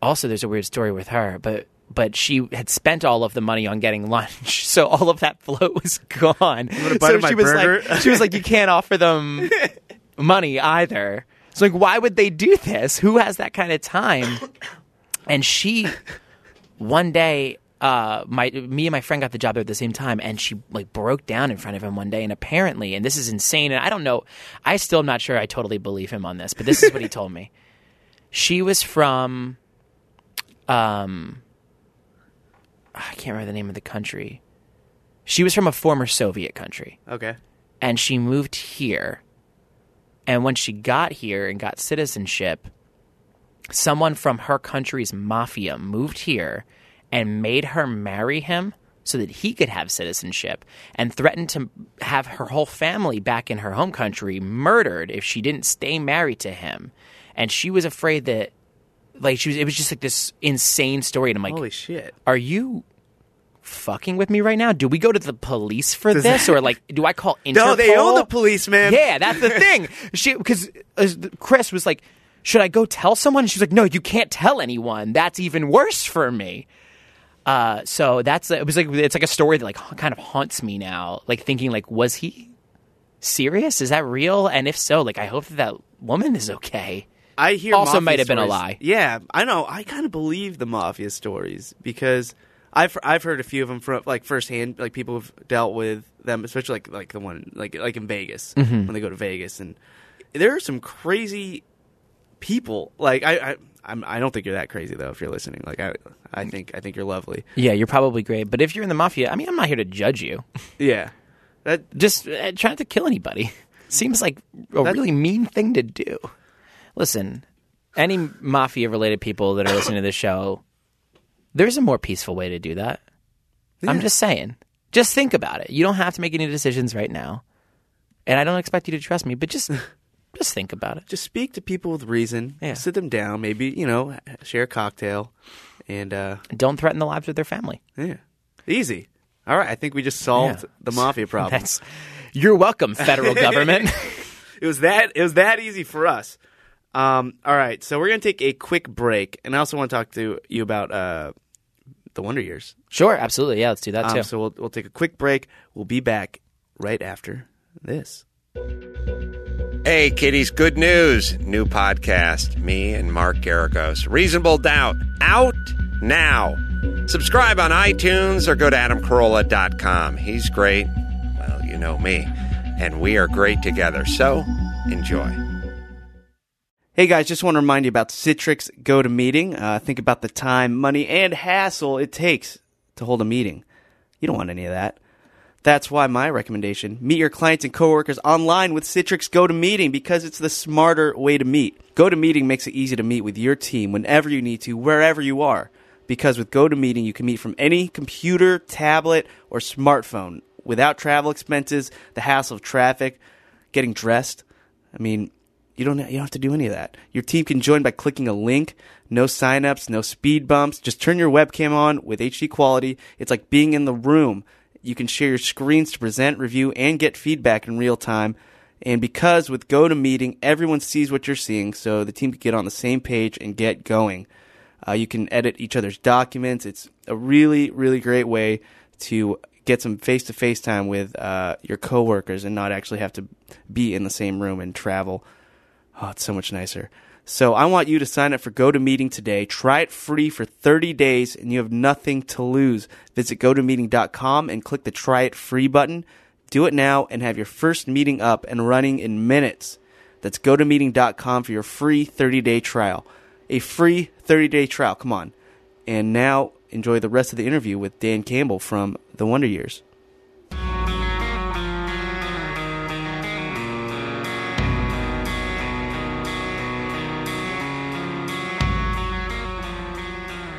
also there's a weird story with her but but she had spent all of the money on getting lunch so all of that float was gone so she was burger? like she was like you can't offer them money either so like why would they do this who has that kind of time and she one day uh, my me and my friend got the job there at the same time, and she like broke down in front of him one day, and apparently, and this is insane, and I don't know, I still am not sure I totally believe him on this, but this is what he told me. She was from, um, I can't remember the name of the country. She was from a former Soviet country Okay. and she moved here. And when she got here and got citizenship, someone from her country's mafia moved here and made her marry him so that he could have citizenship and threatened to have her whole family back in her home country murdered if she didn't stay married to him. And she was afraid that like she was it was just like this insane story and I'm like Holy shit. are you fucking with me right now? Do we go to the police for this, or like, do I call Interpol? No, they own the police, man. Yeah, that's the thing. She because uh, Chris was like, "Should I go tell someone?" And she's like, "No, you can't tell anyone. That's even worse for me." Uh, so that's it was like it's like a story that like kind of haunts me now. Like thinking like, was he serious? Is that real? And if so, like I hope that that woman is okay. I hear Also might have been a lie. Yeah, I know. I kind of believe the mafia stories because I've I've heard a few of them from like firsthand, like people have dealt with them, especially like like the one like like in Vegas Mm-hmm. when they go to Vegas, and there are some crazy people. Like I I I'm, I don't think you're that crazy though. If you're listening, like I I think I think you're lovely. Yeah, you're probably great. But if you're in the mafia, I mean, I'm not here to judge you. Yeah, that just uh, trying to kill anybody seems like a really mean thing to do. Listen, any mafia related people that are listening to this show, there's a more peaceful way to do that. I'm just saying. Just think about it. You don't have to make any decisions right now. And I don't expect you to trust me, but just just think about it. just speak to people with reason. Yeah. Sit them down, maybe you know, share a cocktail, and uh Don't threaten the lives of their family. yeah, easy. All right, I think we just solved Yeah. the mafia problem. That's you're welcome, federal government. It was that it was that easy for us. Um, all right, so we're gonna take a quick break, and I also want to talk to you about uh, the Wonder Years. sure, absolutely. Yeah, let's do that too. Um, so we'll we'll take a quick break. We'll be back right after this. Hey, kiddies, good news. New podcast. Me and Mark Geragos. Reasonable Doubt. Out now. Subscribe on iTunes or go to adamcarolla.com. He's great. Well, you know me. And we are great together. So enjoy. Hey guys, just want to remind you about Citrix Go to Meeting. Uh, think about the time, money, and hassle it takes to hold a meeting. You don't want any of that. That's why my recommendation meet your clients and coworkers online with Citrix Go to Meeting because it's the smarter way to meet. Go to Meeting makes it easy to meet with your team whenever you need to, wherever you are. Because with Go to Meeting, you can meet from any computer, tablet, or smartphone without travel expenses, the hassle of traffic. getting dressed. I mean, you don't you don't have to do any of that. Your team can join by clicking a link. No signups, no speed bumps. Just turn your webcam on with HD quality. It's like being in the room. You can share your screens to present, review, and get feedback in real time. And because with GoToMeeting, everyone sees what you're seeing, so the team can get on the same page and get going. Uh, you can edit each other's documents. It's a really, really great way to get some face to face time with uh, your coworkers and not actually have to be in the same room and travel. Oh, it's so much nicer. So I want you to sign up for GoToMeeting today. Try it free for 30 days and you have nothing to lose. Visit gotomeeting.com and click the try it free button. Do it now and have your first meeting up and running in minutes. That's gotomeeting.com for your free 30 day trial. A free 30 day trial. Come on. And now enjoy the rest of the interview with Dan Campbell from The Wonder Years.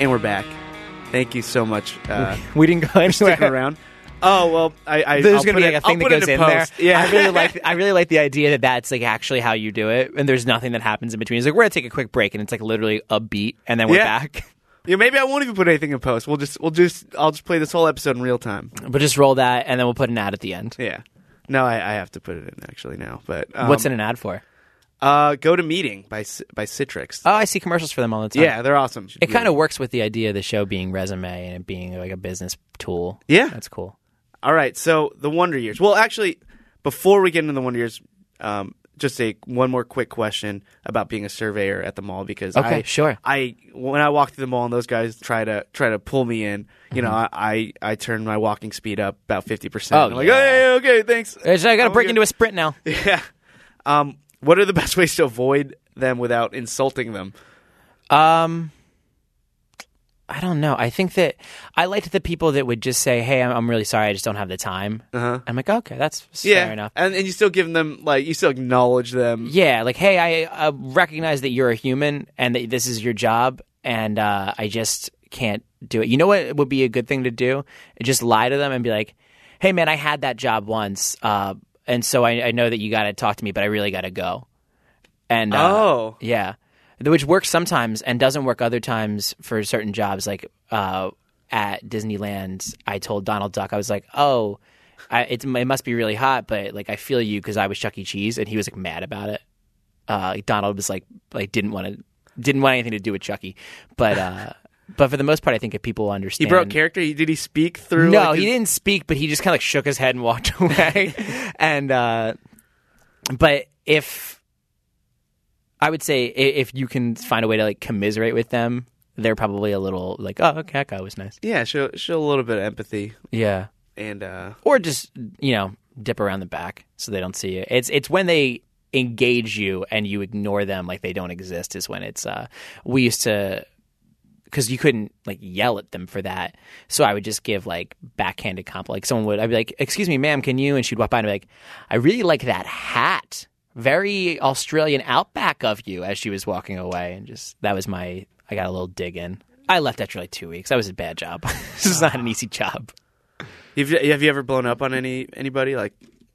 And we're back. Thank you so much. Uh, We didn't go anywhere. sticking around. Oh well, I, I There's I'll gonna be it- like a I'll thing that put it goes in post. there. Yeah, I really like. I really like the idea that that's like actually how you do it, and there's nothing that happens in between. It's like we're gonna take a quick break, and it's like literally a beat, and then we're Yeah. back. Yeah, maybe I won't even put anything in post. We'll just, we'll just, I'll just play this whole episode in real time. But just roll that, and then we'll put an ad at the end. Yeah. No, I, I have to put it in actually now. But um, What's in an ad for? Uh, go to meeting by by Citrix. Oh, I see commercials for them all the time. yeah, they're awesome. It kind of works with the idea of the show being resume and it being like a business tool. Yeah. That's cool. All right, so the Wonder Years. Well, actually, before we get into the Wonder Years, um, just a one more quick question about being a surveyor at the mall because Okay, I, sure. I when I walk through the mall and those guys try to try to pull me in, you know, Mm-hmm. I, I I turn my walking speed up about fifty percent. Oh, I'm like, yeah. hey, okay, thanks. I got to break good." into a sprint now. Yeah. Um, what are the best ways to avoid them without insulting them? Um, I don't know. I think that I liked the people that would just say, "Hey, I'm, I'm really sorry. I just don't have the time." Uh-huh. I'm like, okay, that's Yeah, fair enough. and and you still give them like you still acknowledge them. Yeah, like, hey, I uh, recognize that you're a human and that this is your job, and uh, I just can't do it. You know what would be a good thing to do? Just lie to them and be like, hey, man, I had that job once, uh, and so I, I know that you got to talk to me, but I really got to go. And uh, Oh. yeah, which works sometimes and doesn't work other times for certain jobs. Like uh, at Disneyland, I told Donald Duck, I was like, oh. I, it's, it must be really hot, but like I feel you because I was Chuck E. Cheese, and he was like mad about it uh, Donald was like like didn't want to didn't want anything to do with Chucky, but uh, but for the most part, I think if people understand, He broke character. Did he speak through? no, like, he his- didn't speak, but he just kind of like shook his head and walked away. and uh, but if I would say if you can find a way to like commiserate with them, they're probably a little like, oh, okay, that guy was nice, Yeah, show show a little bit of empathy yeah, and uh, or just you know dip around the back so they don't see you. It's it's when they engage you and you ignore them like they don't exist is when it's uh we used to because you couldn't like yell at them for that. So i would just give like backhanded compliment. Like someone would i'd be like excuse me ma'am can you? And she'd walk by and be like i really like that hat. Very australian outback of you as she was walking away. And just that was my i got a little dig in. I left after like two weeks. That was a bad job. This is not an easy job. Have you, have you ever blown up on any anybody like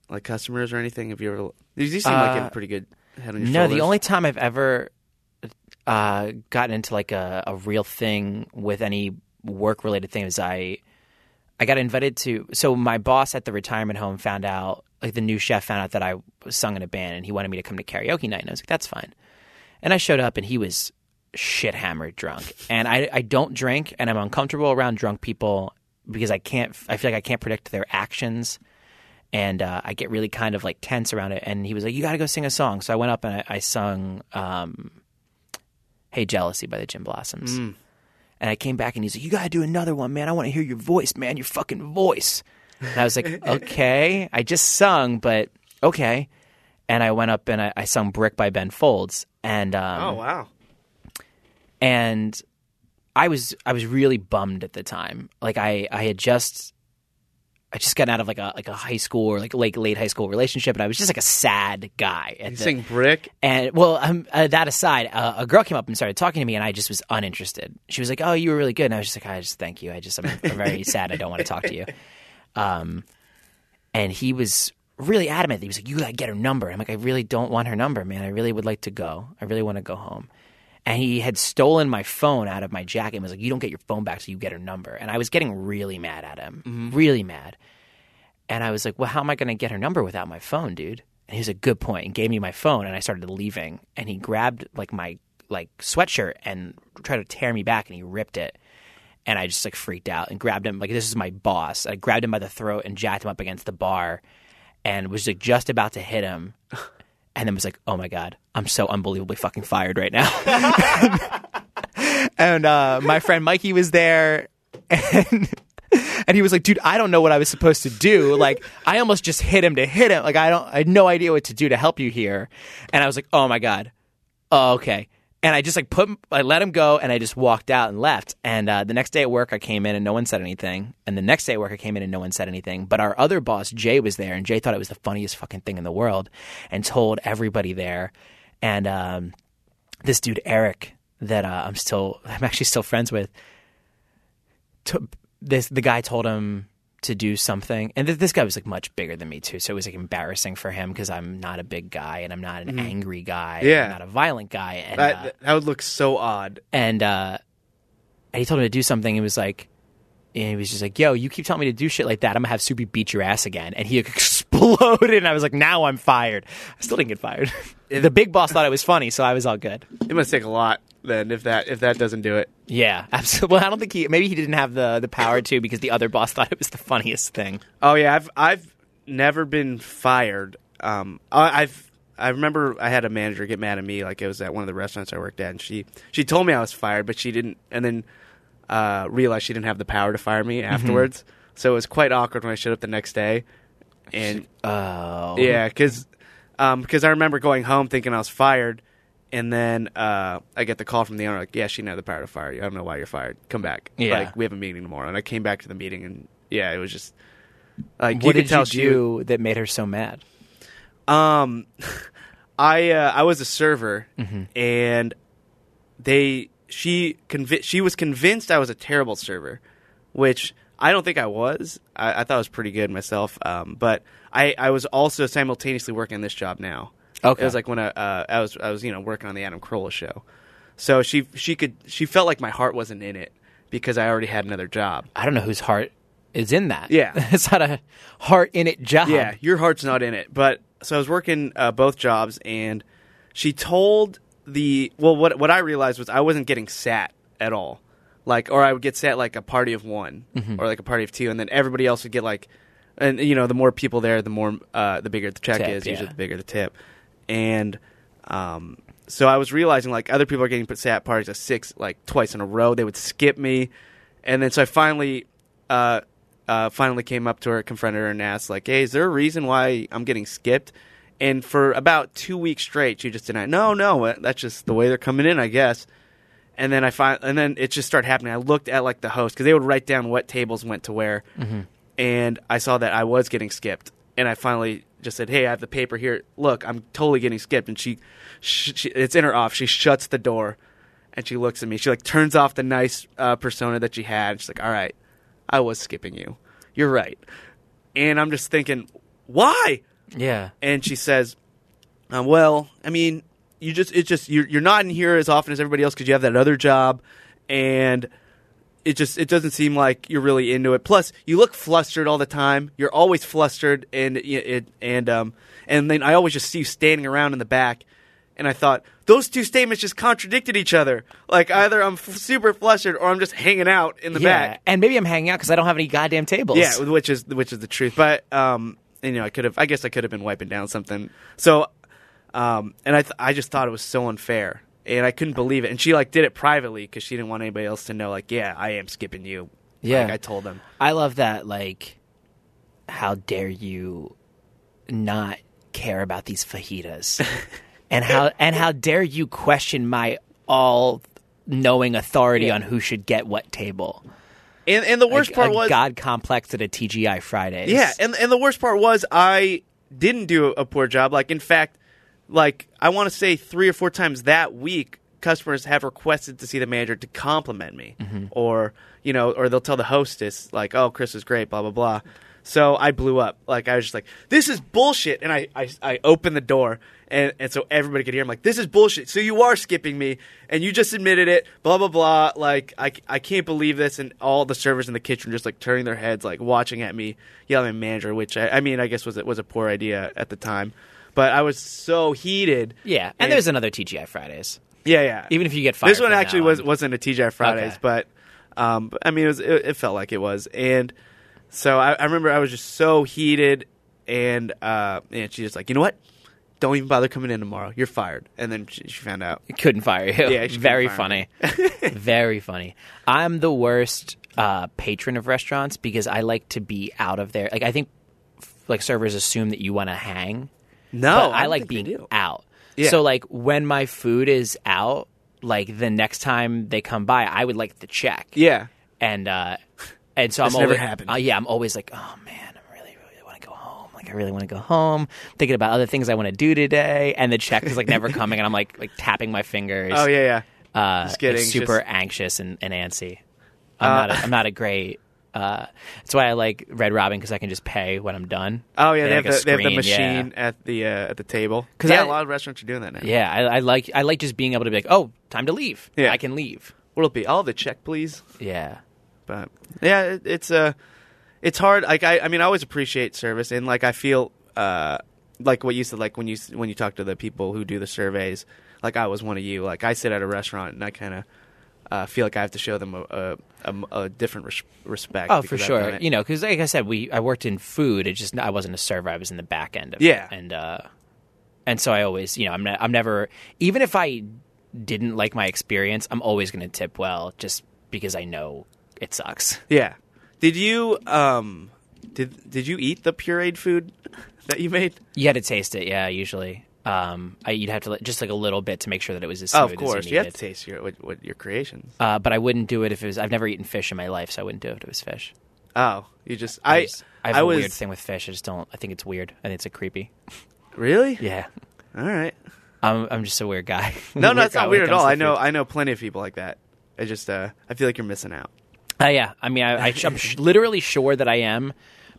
like customers or anything? Have you ever? You seem like you have a pretty good head on your Uh, No, shoulders. the only time I've ever uh, gotten into like a, a real thing with any work related things. I I got invited to. So my boss at the retirement home found out, like the new chef found out that I was sung in a band, and he wanted me to come to karaoke night, and I was like, that's fine. And I showed up, and he was shit hammered drunk, and I I don't drink, and I'm uncomfortable around drunk people because I can't. I feel like I can't predict their actions and uh, I get really kind of like tense around it. And he was like, "You got to go sing a song." So I went up and I, I sung um, "Hey Jealousy" by the Gin Blossoms. And I came back and he's like, "You got to do another one, man. I want to hear your voice, man. Your fucking voice." And I was like, "Okay." I just sung, but okay. And I went up and I, I sung "Brick" by Ben Folds, and um, Oh wow. and I was I was really bummed at the time. Like I I had just I just got out of like a like a high school or like late late high school relationship, and I was just like a sad guy. You the- brick. and well, um, uh, that aside, uh, a girl came up and started talking to me, and I just was uninterested. She was like, "Oh, you were really good," and I was just like, "I just thank you. I just I'm, I'm very sad. I don't want to talk to you." Um, and he was really adamant. He was like, "You gotta get her number." I'm like, "I really don't want her number, man. I really would like to go. I really want to go home." And he had stolen my phone out of my jacket and was like, "You don't get your phone back, so you get her number." And I was getting really mad at him, mm-hmm. really mad. And I was like, "Well, how am I gonna get her number without my phone, dude?" And he was a good point and gave me my phone, and I started leaving. And he grabbed like my like sweatshirt and tried to tear me back, and he ripped it and I just like freaked out and grabbed him like this is my boss. I grabbed him by the throat and jacked him up against the bar, and was like just about to hit him, and then was like, "Oh my god, I'm so unbelievably fucking fired right now." and uh, my friend Mikey was there, and. And he was like, dude, I don't know what I was supposed to do. Like, I almost just hit him to hit him. Like, I don't, I had no idea what to do to help you here. And I was like, oh my God. Oh, okay. And I just like put, I let him go and I just walked out and left. And uh, the next day at work, I came in and no one said anything. And the next day at work, I came in and no one said anything. But our other boss, Jay, was there and Jay thought it was the funniest fucking thing in the world and told everybody there. And um, this dude, Eric, that uh, I'm still, I'm actually still friends with, to, this the guy told him to do something. And th- this guy was like much bigger than me too so it was like embarrassing for him because i'm not a big guy and i'm not an angry guy Yeah. I'm not a violent guy and That, uh, that would look so odd. and uh and he told him to do something. He was like and he was just like yo you keep telling me to do shit like that i'm gonna have soupy beat your ass again. And he exploded and i was like now i'm fired. I still didn't get fired. The big boss thought it was funny so i was all good. It must take a lot then if that if that doesn't do it. yeah absolutely well i don't think he maybe he didn't have the the power to because the other boss thought it was the funniest thing Oh yeah, I've I've never been fired. Um, I, I've I remember I had a manager get mad at me like it was at one of the restaurants I worked at, and she she told me I was fired, but she didn't, and then uh, realized she didn't have the power to fire me afterwards. So it was quite awkward when I showed up the next day, and oh yeah, because because I remember going home thinking I was fired, and then uh, I get the call from the owner like, yeah, she didn't have the power to fire you. I don't know why you're fired. Come back. Yeah. like we have a meeting tomorrow, and I came back to the meeting, and yeah, it was just like what you did tell you do that made her so mad um, I uh, I was a server, Mm-hmm. and they she convi- she was convinced I was a terrible server, which I don't think I was. I, I thought I was pretty good myself. Um, but I I was also simultaneously working on this job now. Okay. it was like when I uh, I was I was you know working on the Adam Carolla show, so she she could she felt like my heart wasn't in it because I already had another job. I don't know whose heart is in that. Yeah. it's not a heart in it job. Yeah, your heart's not in it. But so I was working uh, both jobs, and she told the well, what what I realized was I wasn't getting sat at all. Like, or I would get sat like a party of one, or like a party of two, and then everybody else would get like, and you know, the more people there, the more uh, the bigger the check Tip, is. Usually, the bigger the tip. And um, so I was realizing like other people are getting put sat parties at six like twice in a row. They would skip me, and then so I finally. Uh, uh, finally came up to her, confronted her, and asked, like, "Hey, is there a reason why I'm getting skipped?" And for about two weeks straight, she just denied. No, no, uh, that's just the way they're coming in, I guess. And then I find, and then it just started happening. I looked at like the host because they would write down what tables went to where, and I saw that I was getting skipped. And I finally just said, "Hey, I have the paper here. Look, I'm totally getting skipped." And she, sh- she it's in her off. She shuts the door, and she looks at me. She like turns off the nice uh, persona that she had. She's like, "All right, I was skipping you. You're right." And I'm just thinking, why? Yeah. and she says, uh, "Well, I mean, you just it's just you're you're not in here as often as everybody else because you have that other job, and it just it doesn't seem like you're really into it. Plus, you look flustered all the time. You're always flustered, and it, and um and then I always just see you standing around in the back." And I thought those two statements just contradicted each other. Like either I'm f- super flustered or I'm just hanging out in the yeah. back. And maybe I'm hanging out because I don't have any goddamn tables. Yeah, which is which is the truth. But um, you know, I could have. I guess I could have been wiping down something. So, um, and I th- I just thought it was so unfair, and I couldn't believe it. And she like did it privately because she didn't want anybody else to know. Like, yeah, I am skipping you. Yeah. like, I told them. I love that. Like, how dare you not care about these fajitas, and how and how dare you question my all knowing authority Yeah. on who should get what table. And and the worst Like, part a was God complex at a TGI Fridays. Yeah, and and the worst part was I didn't do a poor job. Like in fact, like I want to say three or four times that week, customers have requested to see the manager to compliment me, mm-hmm. or you know, or they'll tell the hostess like, "Oh, Chris is great," blah blah blah. So I blew up. Like I was just like, "This is bullshit," and I I, I opened the door, and and so everybody could hear. I'm like, "This is bullshit." So you are skipping me, and you just admitted it. Blah blah blah. Like I I can't believe this, and all the servers in the kitchen just like turning their heads, like watching at me, yelling at manager. Which I, I mean, I guess was was a poor idea at the time, but I was so heated. Yeah, and there's another TGI Fridays. Yeah, yeah. Even if you get fired, this one actually was wasn't a TGI Fridays, Okay. but um, I mean, it was it, it felt like it was, and so I, I remember I was just so heated, and uh, and she just like, you know what? Don't even bother coming in tomorrow. You're fired. And then she, she found out. couldn't fire you. Yeah, very funny. very funny. I'm the worst uh, patron of restaurants because I like to be out of there. Like I think like servers assume that you want to hang. No, but I, don't like being out. Yeah. So like when my food is out, like the next time they come by, I would like the check. Yeah, And uh and so I'm never always happened. Uh, yeah, I'm always like, oh man, I really really want to go home. Like I really want to go home. Thinking about other things I want to do today, and the check is like never coming, and I'm like like tapping my fingers. Oh yeah, yeah. uh, Just getting super just- anxious and, and antsy. I'm Uh, not. A, I'm not a great. Uh, that's why I like Red Robin because I can just pay when I'm done. Oh yeah, they, have, like, the, they have the screen, yeah. machine at the uh, at the table. 'Cause yeah, I- a lot of restaurants are doing that now. Yeah, I, I like. I like just being able to be like, oh, time to leave. Yeah. I can leave. What'll it be? I'll have the check, please. Yeah. but yeah, it, it's uh, it's hard. Like I, I mean, I always appreciate service, and like I feel uh, like what you said, like when you when you talk to the people who do the surveys, like I was one of you. Like I sit at a restaurant and I kind of uh, feel like I have to show them a a, a, a different res- respect. Oh, for because I've done sure. You know, because like I said, we I worked in food. It just I wasn't a server. I was in the back end of Yeah. it. And uh, and so I always, you know, I'm ne- I'm never even if I didn't like my experience, I'm always going to tip well, just because I know it sucks. yeah. Did you um did did you eat the pureed food that you made? You had to taste it, yeah. Usually, um, I, you'd have to let- just like a little bit to make sure that it was as Oh, smooth of course, as you, you have to taste your what, what your creations. uh, but I wouldn't do it if it was. I've never eaten fish in my life, so I wouldn't do it if it was fish. Oh, you just I, I just- I have I a was weird thing with fish. I just don't. I think it's weird. I think it's a creepy. really Yeah, all right. I'm I'm just a weird guy. No, no, it's not weird at all. I know, food. I know plenty of people like that. I just, uh, I feel like you're missing out. Uh, yeah, I mean, I, I, I'm sh- literally sure that I am,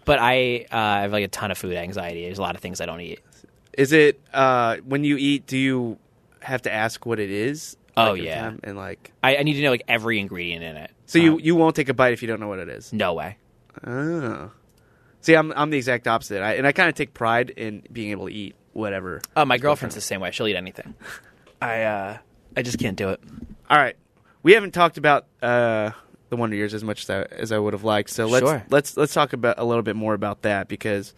but I uh, I have like a ton of food anxiety. There's a lot of things I don't eat. Is it uh, when you eat? Do you have to ask what it is? Oh, every yeah. time? and like, I, I need to know like every ingredient in it. so you Um, you won't take a bite if you don't know what it is. no way. Oh, see, I'm I'm the exact opposite. I, and I kind of take pride in being able to eat whatever. Oh, my girlfriend's the same way. She'll eat anything. I uh, I just can't do it. All right, we haven't talked about uh, the Wonder Years as much as I, as I would have liked. So let's Sure. let's let's talk about a little bit more about that because,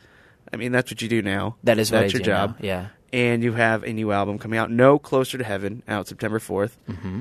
I mean, that's what you do now. That is that's your do now, job. yeah. and you have a new album coming out, No Closer to Heaven, out September 4th.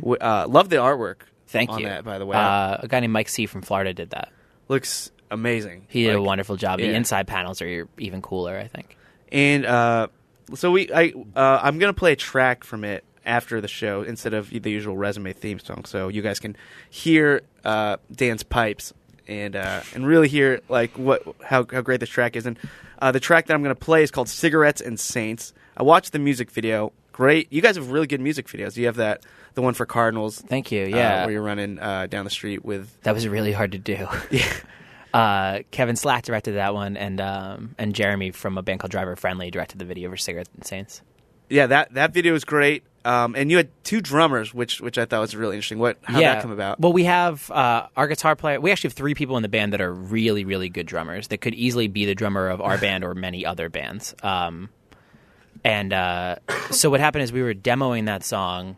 W- Uh, love the artwork. Mm-hmm. Thank on you. that, by the way. uh, a guy named Mike C from Florida did that. Looks amazing. He did a wonderful job. The inside panels are even cooler, I think. And uh, so we, I, uh, I'm gonna play a track from it after the show instead of the usual resume theme song, so you guys can hear uh, Dan's pipes and uh, and really hear like what how how great this track is. And uh, the track that I'm gonna play is called "Cigarettes and Saints." I watched the music video. Great, you guys have really good music videos. You have that the one for Cardinals. Thank you. uh, Yeah, where you're running uh, down the street with that was really hard to do. yeah. Uh, Kevin Slack directed that one, and um, and Jeremy from a band called Driver Friendly directed the video for Cigarettes and Saints. Yeah, that that video was great. Um, and you had two drummers, which which I thought was really interesting. What how yeah. that come about? Well, we have uh, our guitar player. We actually have three people in the band that are really, really good drummers. That could easily be the drummer of our band or many other bands. Um, and uh, so what happened is we were demoing that song,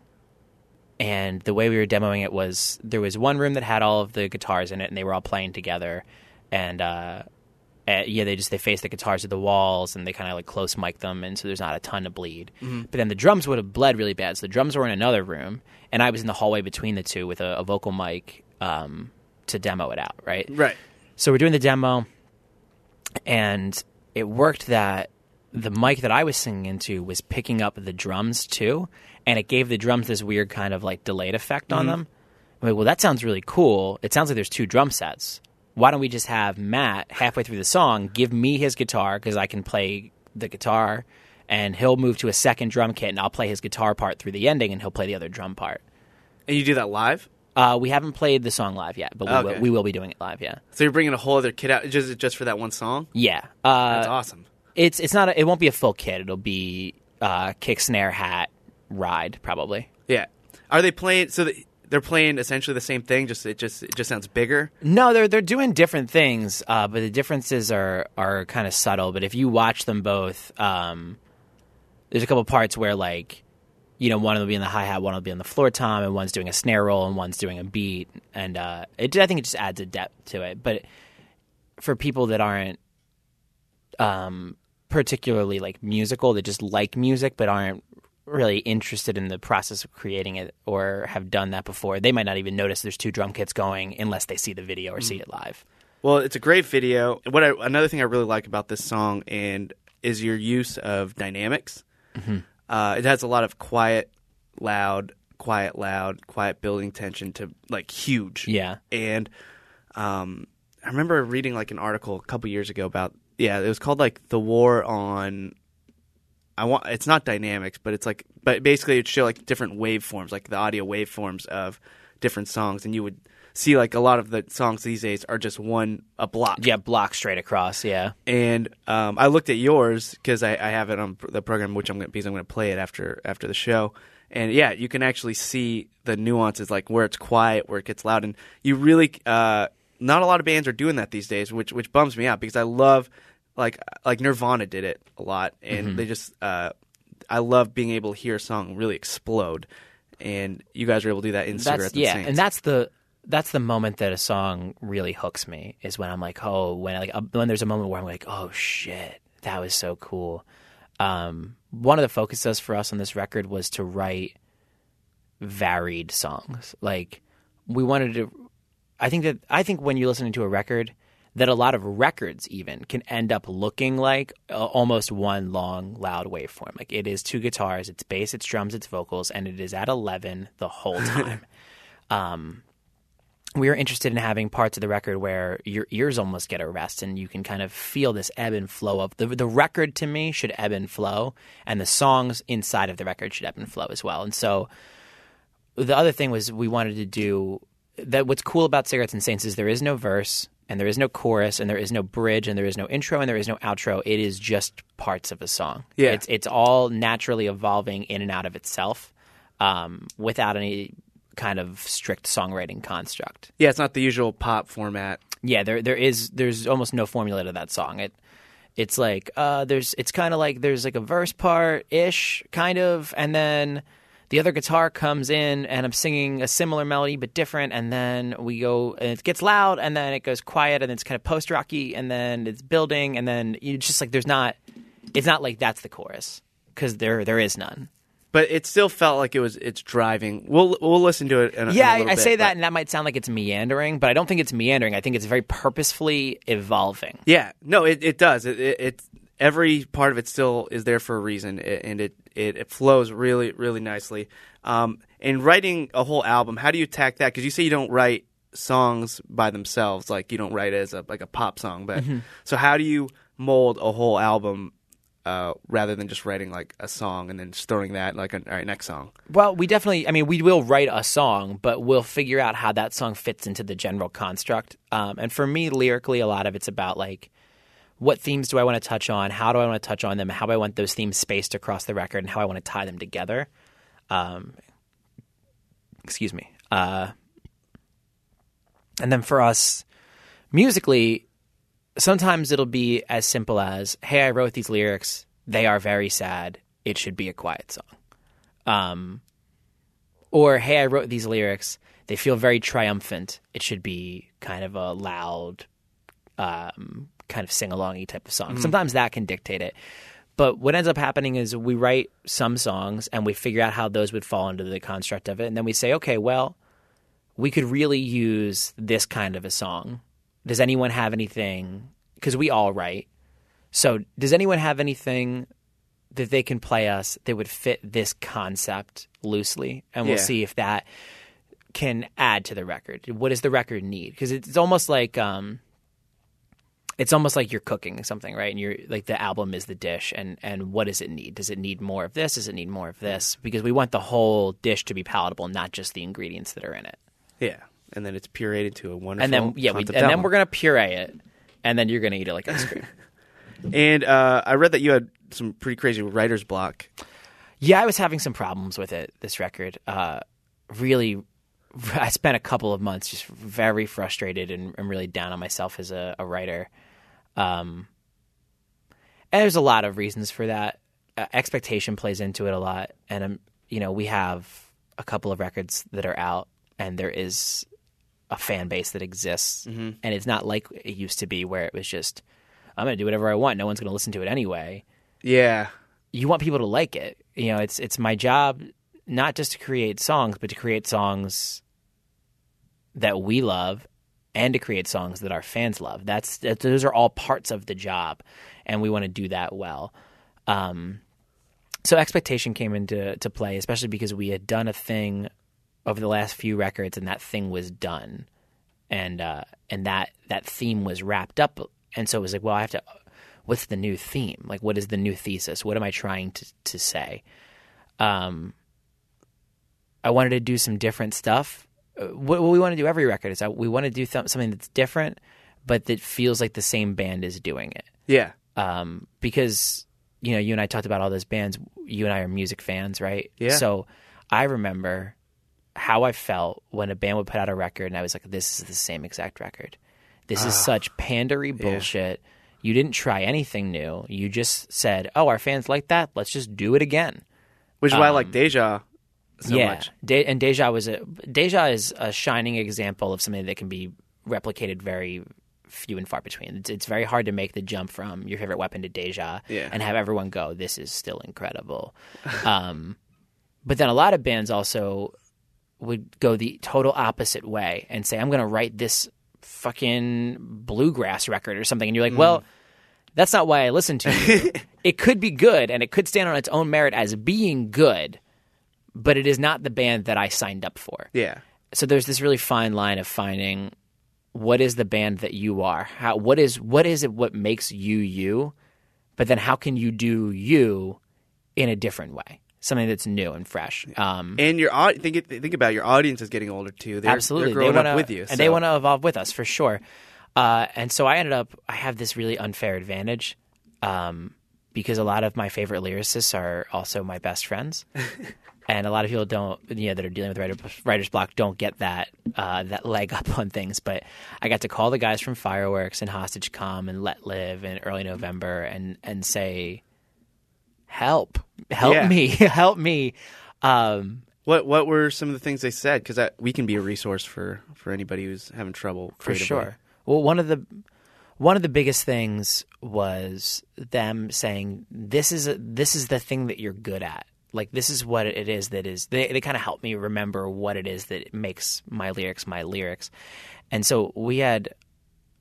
and the way we were demoing it was there was one room that had all of the guitars in it, and they were all playing together. And uh, uh, yeah, they just they face the guitars to the walls, and they kind of like close mic them, and so there's not a ton to bleed. But then the drums would have bled really bad. So the drums were in another room, and I was in the hallway between the two with a, a vocal mic um, to demo it out. Right. right. So we're doing the demo, and it worked that the mic that I was singing into was picking up the drums too, and it gave the drums this weird kind of like delayed effect on them. I'm like, well, that sounds really cool. It sounds like there's two drum sets. Why don't we just have Matt halfway through the song give me his guitar because I can play the guitar, and he'll move to a second drum kit, and I'll play his guitar part through the ending, and he'll play the other drum part. And you do that live? Uh, we haven't played the song live yet, but we, Okay. will, we will be doing it live. Yeah, So you're bringing a whole other kit out just just for that one song? yeah. Uh, That's awesome. It's it's not. A, it won't be a full kit. It'll be uh, kick, snare, hat, ride, probably. Yeah. Are they playing? So the, they're playing essentially the same thing. Just it just it just sounds bigger. No, they're they're doing different things, uh, but the differences are are kind of subtle. But if you watch them both, um, there's a couple parts where like, you know, one will be in the hi hat, one will be on the floor tom, and one's doing a snare roll, and one's doing a beat, and uh, it I think it just adds a depth to it. But for people that aren't um, particularly like musical, that just like music but aren't really interested in the process of creating it or have done that before, they might not even notice there's two drum kits going unless they see the video or see it live. Well, it's a great video. What I, another thing I really like about this song and is your use of dynamics. Uh, it has a lot of quiet, loud, quiet, loud, quiet building tension to like huge. Yeah. And um, I remember reading like an article a couple years ago about yeah, it was called like the war on. I want it's not dynamics, but it's like but basically it'd show like different waveforms, like the audio waveforms of different songs, and you would see like a lot of the songs these days are just one a block. Yeah, block straight across. Yeah. And um, I looked at yours because I, I have it on the program, which I'm gonna, because I'm going to play it after after the show. And yeah, you can actually see the nuances, like where it's quiet, where it gets loud, and you really uh, not a lot of bands are doing that these days, which which bums me out because I love like like Nirvana did it a lot, and they just uh, I love being able to hear a song really explode, and you guys are able to do that in That's Cigarettes yeah, Saints. and that's the that's the moment that a song really hooks me is when I'm like, oh, when like uh, when there's a moment where I'm like, oh shit, that was so cool. Um, one of the focuses for us on this record was to write varied songs. Like we wanted to. I think that I think when you're listening to a record, that a lot of records even can end up looking like uh, almost one long loud waveform. Like it is two guitars, it's bass, it's drums, it's vocals, and it is at eleven the whole time. um, we were interested in having parts of the record where your ears almost get a rest and you can kind of feel this ebb and flow of the the record to me should ebb and flow and the songs inside of the record should ebb and flow as well. And so the other thing was we wanted to do that what's cool about Cigarettes and Saints is there is no verse and there is no chorus and there is no bridge and there is no intro and there is no outro. It is just parts of a song. Yeah. It's it's all naturally evolving in and out of itself um, without any kind of strict songwriting construct. yeah, it's not the usual pop format. Yeah, there there is there's almost no formula to that song. It it's like uh there's it's kind of like there's like a verse part ish kind of and then the other guitar comes in and I'm singing a similar melody but different and then we go and it gets loud and then it goes quiet and it's kind of post rocky and then it's building and then you just like there's not it's not like that's the chorus cuz there there is none. But it still felt like it was it's driving. We'll we'll listen to it. In a, in Yeah, I, little I bit, say that, but- and that might sound like it's meandering, but I don't think it's meandering. I think it's very purposefully evolving. Yeah, no, it, it does. It, it, it every part of it still is there for a reason, and it it, it flows really really nicely. Um, and writing a whole album, how do you attack that? Because you say you don't write songs by themselves, like you don't write it as a like a pop song. But Mm-hmm. so how do you mold a whole album uh, rather than just writing like a song and then throwing that like all right next song? Well, we definitely, I mean, we will write a song, but we'll figure out how that song fits into the general construct. Um, and for me, lyrically, a lot of it's about like, what themes do I want to touch on? How do I want to touch on them? How do I want those themes spaced across the record and how I want to tie them together? Um, excuse me. Uh, and then for us, musically, sometimes it'll be as simple as, hey, I wrote these lyrics. They are very sad. It should be a quiet song. Um, or, hey, I wrote these lyrics. They feel very triumphant. It should be kind of a loud, um, kind of sing alongy type of song. Sometimes that can dictate it. But what ends up happening is we write some songs and we figure out how those would fall into the construct of it. And then we say, okay, well, we could really use this kind of a song. Does anyone have anything? Because we all write. So, does anyone have anything that they can play us that would fit this concept loosely? And we'll Yeah. see if that can add to the record. What does the record need? Because it's almost like um, it's almost like you're cooking something, right? And you're like the album is the dish, and and what does it need? Does it need more of this? Does it need more of this? Because we want the whole dish to be palatable, not just the ingredients that are in it. Yeah, and then it's pureed into a wonderful. and then yeah, we, and concept then album. we're gonna puree it, and then you're gonna eat it like ice cream. And uh, I read that you had some pretty crazy writer's block. Yeah, I was having some problems with it. This record, uh, really, I spent a couple of months just very frustrated and, and really down on myself as a, a writer. Um, and there's a lot of reasons for that. Uh, expectation plays into it a lot, and um, you know, we have a couple of records that are out, and there is a fan base that exists, and it's not like it used to be where it was just, I'm going to do whatever I want. No one's going to listen to it anyway Yeah, you want people to like it. You know, it's it's my job not just to create songs, but to create songs that we love and to create songs that our fans love. That's that, those are all parts of the job, and we want to do that well. Um, so expectation came into to play, especially because we had done a thing over the last few records, and that thing was done, and uh, and that that theme was wrapped up, and so it was like, well, I have to. What's the new theme? Like, what is the new thesis? What am I trying to to say? Um, I wanted to do some different stuff. What, what we want to do every record is that we want to do th- something that's different, but that feels like the same band is doing it yeah, um, because you know you and I talked about all those bands. You and I are music fans, right? Yeah. So I remember how I felt when a band would put out a record, and I was like, "This is the same exact record. This is such pandery bullshit." You didn't try anything new. You just said, "Oh, our fans like that. Let's just do it again." which is why I like Deja so yeah, much. De- and Deja was a Deja is a shining example of something that can be replicated very few and far between. It's, it's very hard to make the jump from your favorite weapon to Deja Yeah. and have everyone go, "This is still incredible." um, but then a lot of bands also would go the total opposite way and say, "I'm going to write this fucking bluegrass record or something," and you're like, "Well." That's not why I listen to you. it could be good and it could stand on its own merit as being good, but it is not the band that I signed up for. Yeah, So there's this really fine line of finding what is the band that you are. How what is what is it what makes you you, but then how can you do you in a different way, something that's new and fresh. Um, and your think think about it, your audience is getting older too. They're, absolutely, they're growing they wanna, up with you, and so- they want to evolve with us for sure. Uh, and so I ended up I have this really unfair advantage um, because a lot of my favorite lyricists are also my best friends. And a lot of people don't, you know, that are dealing with writer, writer's block don't get that uh, that leg up on things. But I got to call the guys from Fireworks and Hostage Calm and Let Live in early November and and say, "Help, help Yeah. me, help me." Um, What what were some of the things they said? Because we can be a resource for for anybody who's having trouble. for sure. Well, one of the one of the biggest things was them saying this is a, this is the thing that you're good at. Like this is what it is that is. They they kind of help me remember what it is that makes my lyrics my lyrics. And so we had.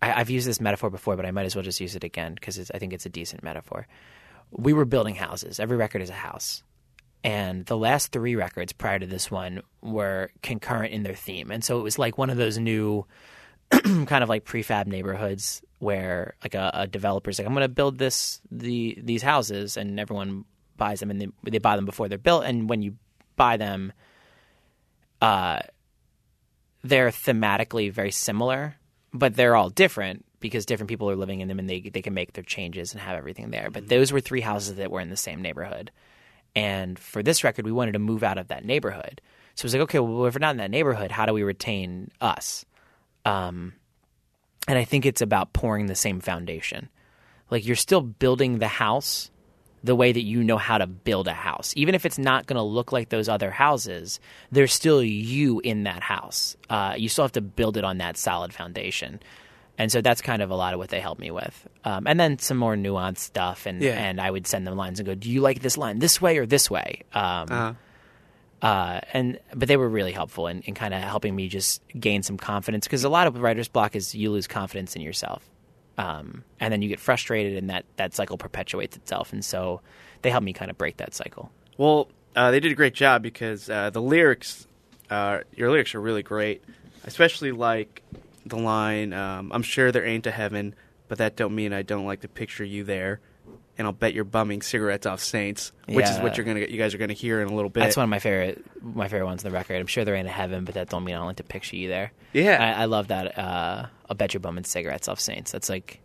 I, I've used this metaphor before, but I might as well just use it again because I think it's a decent metaphor. We were building houses. Every record is a house. And the last three records prior to this one were concurrent in their theme. And so it was like one of those new kind of like prefab neighborhoods where like a, a developer's like, I'm going to build this the these houses, and everyone buys them, and they, they buy them before they're built. And when you buy them, uh, they're thematically very similar, but they're all different because different people are living in them, and they they can make their changes and have everything there. But those were three houses that were in the same neighborhood. And for this record, we wanted to move out of that neighborhood. So it was like, okay, well, if we're not in that neighborhood, how do we retain us? Um, and I think it's about pouring the same foundation. Like you're still building the house the way that you know how to build a house. Even if it's not going to look like those other houses, there's still you in that house. Uh, you still have to build it on that solid foundation. And so that's kind of a lot of what they helped me with. Um, and then some more nuanced stuff. And, Yeah. and I would send them lines and go, Do you like this line this way or this way? Um, Uh-huh. uh, and but they were really helpful in, in kind of helping me just gain some confidence because a lot of writer's block is you lose confidence in yourself, um, and then you get frustrated, and that that cycle perpetuates itself. And so they helped me kind of break that cycle. Well, uh, they did a great job because uh, the lyrics, uh, your lyrics are really great, especially like the line, um, "I'm sure there ain't a heaven, but that don't mean I don't like to picture you there." and I'll bet you're bumming cigarettes off Saints, which is what you're gonna you guys are gonna hear in a little bit. That's one of my favorite my favorite ones on the record. I'm sure they're in heaven, but that don't mean I don't like to picture you there. Yeah. I, I love that. Uh, I'll bet you're bumming cigarettes off Saints. That's like,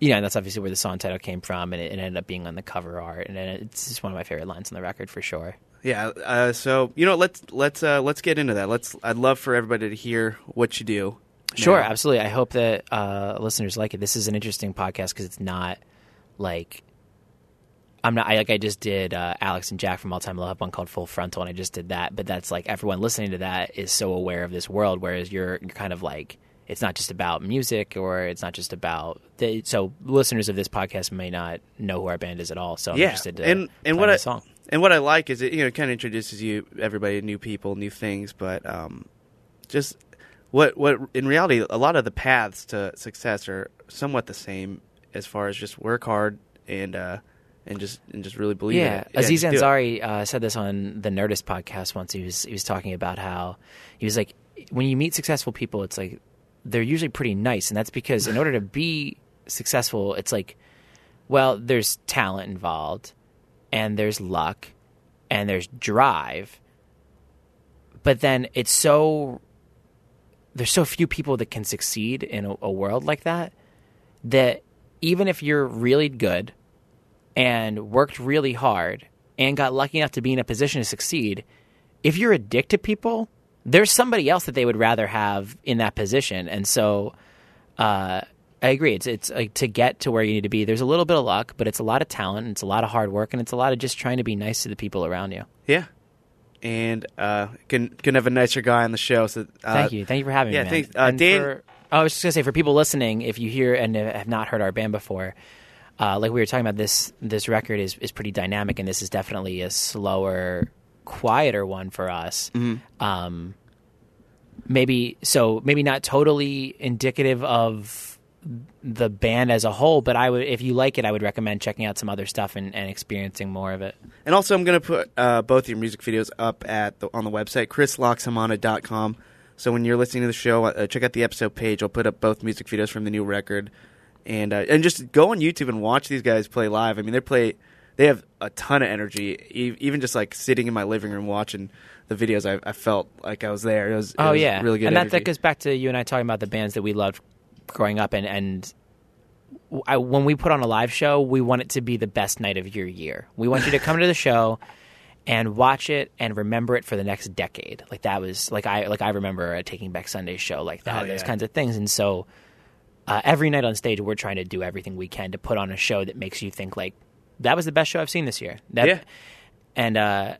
you know, that's obviously where the song title came from, and it, it ended up being on the cover art, and it's just one of my favorite lines on the record for sure. Yeah. Uh, so you know, let's let's uh, let's get into that. Let's. I'd love for everybody to hear what you do. Sure, now. absolutely. I hope that uh, listeners like it. This is an interesting podcast because it's not like I'm not. I like I just did uh, Alex and Jack from All Time Low have one called Full Frontal, and I just did that. But that's like everyone listening to that is so aware of this world, whereas you're you're kind of like it's not just about music or it's not just about. The, so listeners of this podcast may not know who our band is at all. So I'm yeah. interested to and and what I song. and what I like is it you know kind of introduces you everybody new people, new things, but um, just what what in reality a lot of the paths to success are somewhat the same as far as just work hard and uh and just and just really believe Yeah, it. Aziz do it. Ansari uh, said this on the Nerdist podcast once. He was he was talking about how he was like, when you meet successful people, it's like they're usually pretty nice, and that's because in order to be successful, it's like, well, there's talent involved, and there's luck, and there's drive, but then it's so there's so few people that can succeed in a, a world like that that even if you're really good and worked really hard and got lucky enough to be in a position to succeed, if you're a dick to people, there's somebody else that they would rather have in that position. And so uh, I agree. It's it's like to get to where you need to be. There's a little bit of luck, but it's a lot of talent, and it's a lot of hard work, and it's a lot of just trying to be nice to the people around you. Yeah. And uh can can have a nicer guy on the show. So uh, Thank you, thank you for having yeah, me. man. thanks. Uh, Dan- for- I was just gonna say for people listening, if you hear and have not heard our band before, uh, like we were talking about, this this record is is pretty dynamic, and this is definitely a slower, quieter one for us. Mm-hmm. Um, maybe so, maybe not totally indicative of the band as a whole, but I would, if you like it, I would recommend checking out some other stuff and, and experiencing more of it. And also, I'm going to put uh, both your music videos up at the, on the website, chrislaxamana.com. So when you're listening to the show, uh, check out the episode page. I'll put up both music videos from the new record, and uh, and just go on YouTube and watch these guys play live. I mean, they play, they have a ton of energy. Even just like sitting in my living room watching the videos, I, I felt like I was there. It was, it Oh was yeah, really good. And that, energy. that goes back to you and I talking about the bands that we loved growing up, and and I, when we put on a live show, we want it to be the best night of your year. We want you to come to the show and watch it and remember it for the next decade. Like that was like I like I remember a Taking Back Sunday show like that. Oh, those yeah. kinds of things, and so. Uh, every night on stage, we're trying to do everything we can to put on a show that makes you think like that was the best show I've seen this year. That, Yeah. and uh,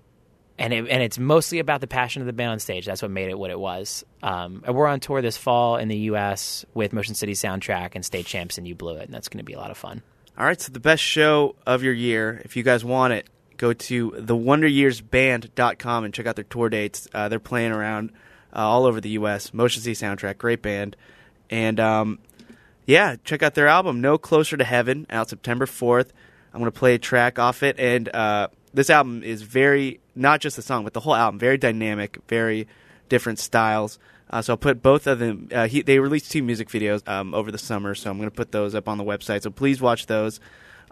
and it, and it's mostly about the passion of the band on stage. That's what made it what it was. Um, and we're on tour this fall in the U.S. with Motion City Soundtrack and State Champs, and you blew it, and that's going to be a lot of fun. All right, so the best show of your year, if you guys want it, go to thewonderyearsband.com and check out their tour dates. Uh, they're playing around uh, all over the U.S. Motion City Soundtrack, great band. And um, yeah, check out their album, No Closer to Heaven, out September 4th. I'm going to play a track off it. And uh, this album is very, not just the song, but the whole album, very dynamic, very different styles. Uh, so I'll put both of them. Uh, he, they released two music videos um, over the summer, so I'm going to put those up on the website. So please watch those.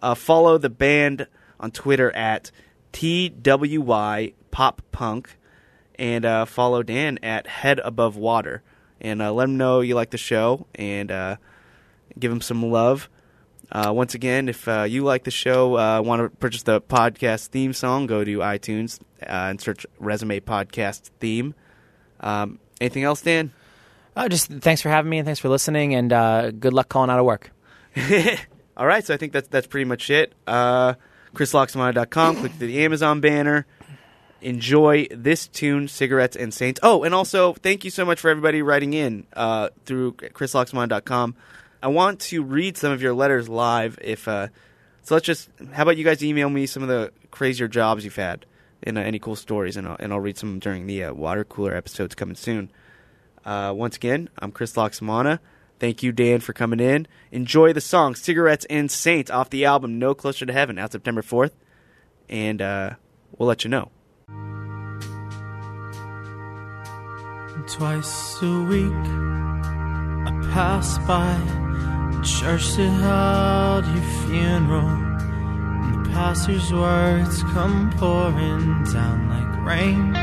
Uh, follow the band on Twitter at TWY Pop Punk, and uh, follow Dan at Head Above Water, and uh, let him know you like the show and give him some love. Uh, once again, if uh, you like the show, uh, want to purchase the podcast theme song, go to iTunes uh, and search Resume Podcast Theme. Um, anything else, Dan? Oh, just thanks for having me, and thanks for listening, and uh, good luck calling out of work. All right, so I think that's that's pretty much it. Uh, ChrisLaxamana.com. click to the Amazon banner. Enjoy this tune, cigarettes and saints. Oh, and also thank you so much for everybody writing in uh, through ChrisLaxamana.com. I want to read some of your letters live. If uh, so, let's just. How about you guys email me some of the crazier jobs you've had and uh, any cool stories, and I'll, and I'll read some during the uh, water cooler episodes coming soon. Uh, once again, I'm Chris Laxamana. Thank you, Dan, for coming in. Enjoy the song Cigarettes and Saints off the album No Closer to Heaven out September 4th. And uh, we'll let you know. Twice a week, I pass by church that held your funeral. And the pastor's words come pouring down like rain.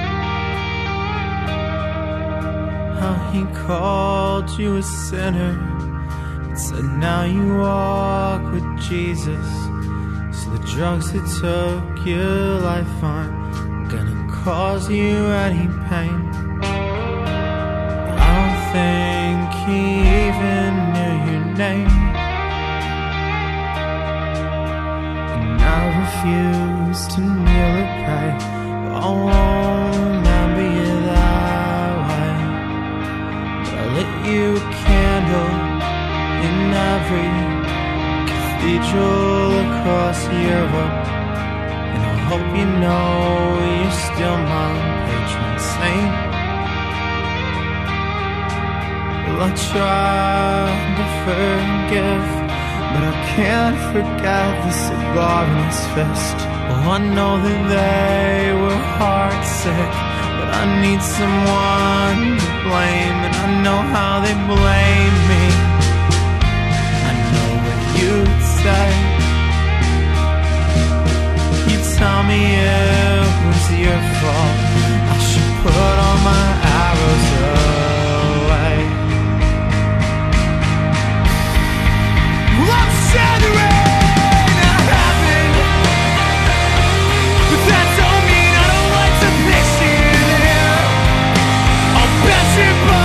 How he called you a sinner and said, Now you walk with Jesus. So the drugs that took your life aren't gonna cause you any pain. I don't think he even name. And I refuse to kneel or pray. I won't you that way. But I lit you a candle in every cathedral across Europe. And I hope you know you're still my patron saint. I tried to forgive, but I can't forget the cigar in his fist. Oh, I know that they were heartsick, but I need someone to blame, and I know how they blame me. I know what you'd say. You'd tell me it was your fault. I should put all my arrows away. I'm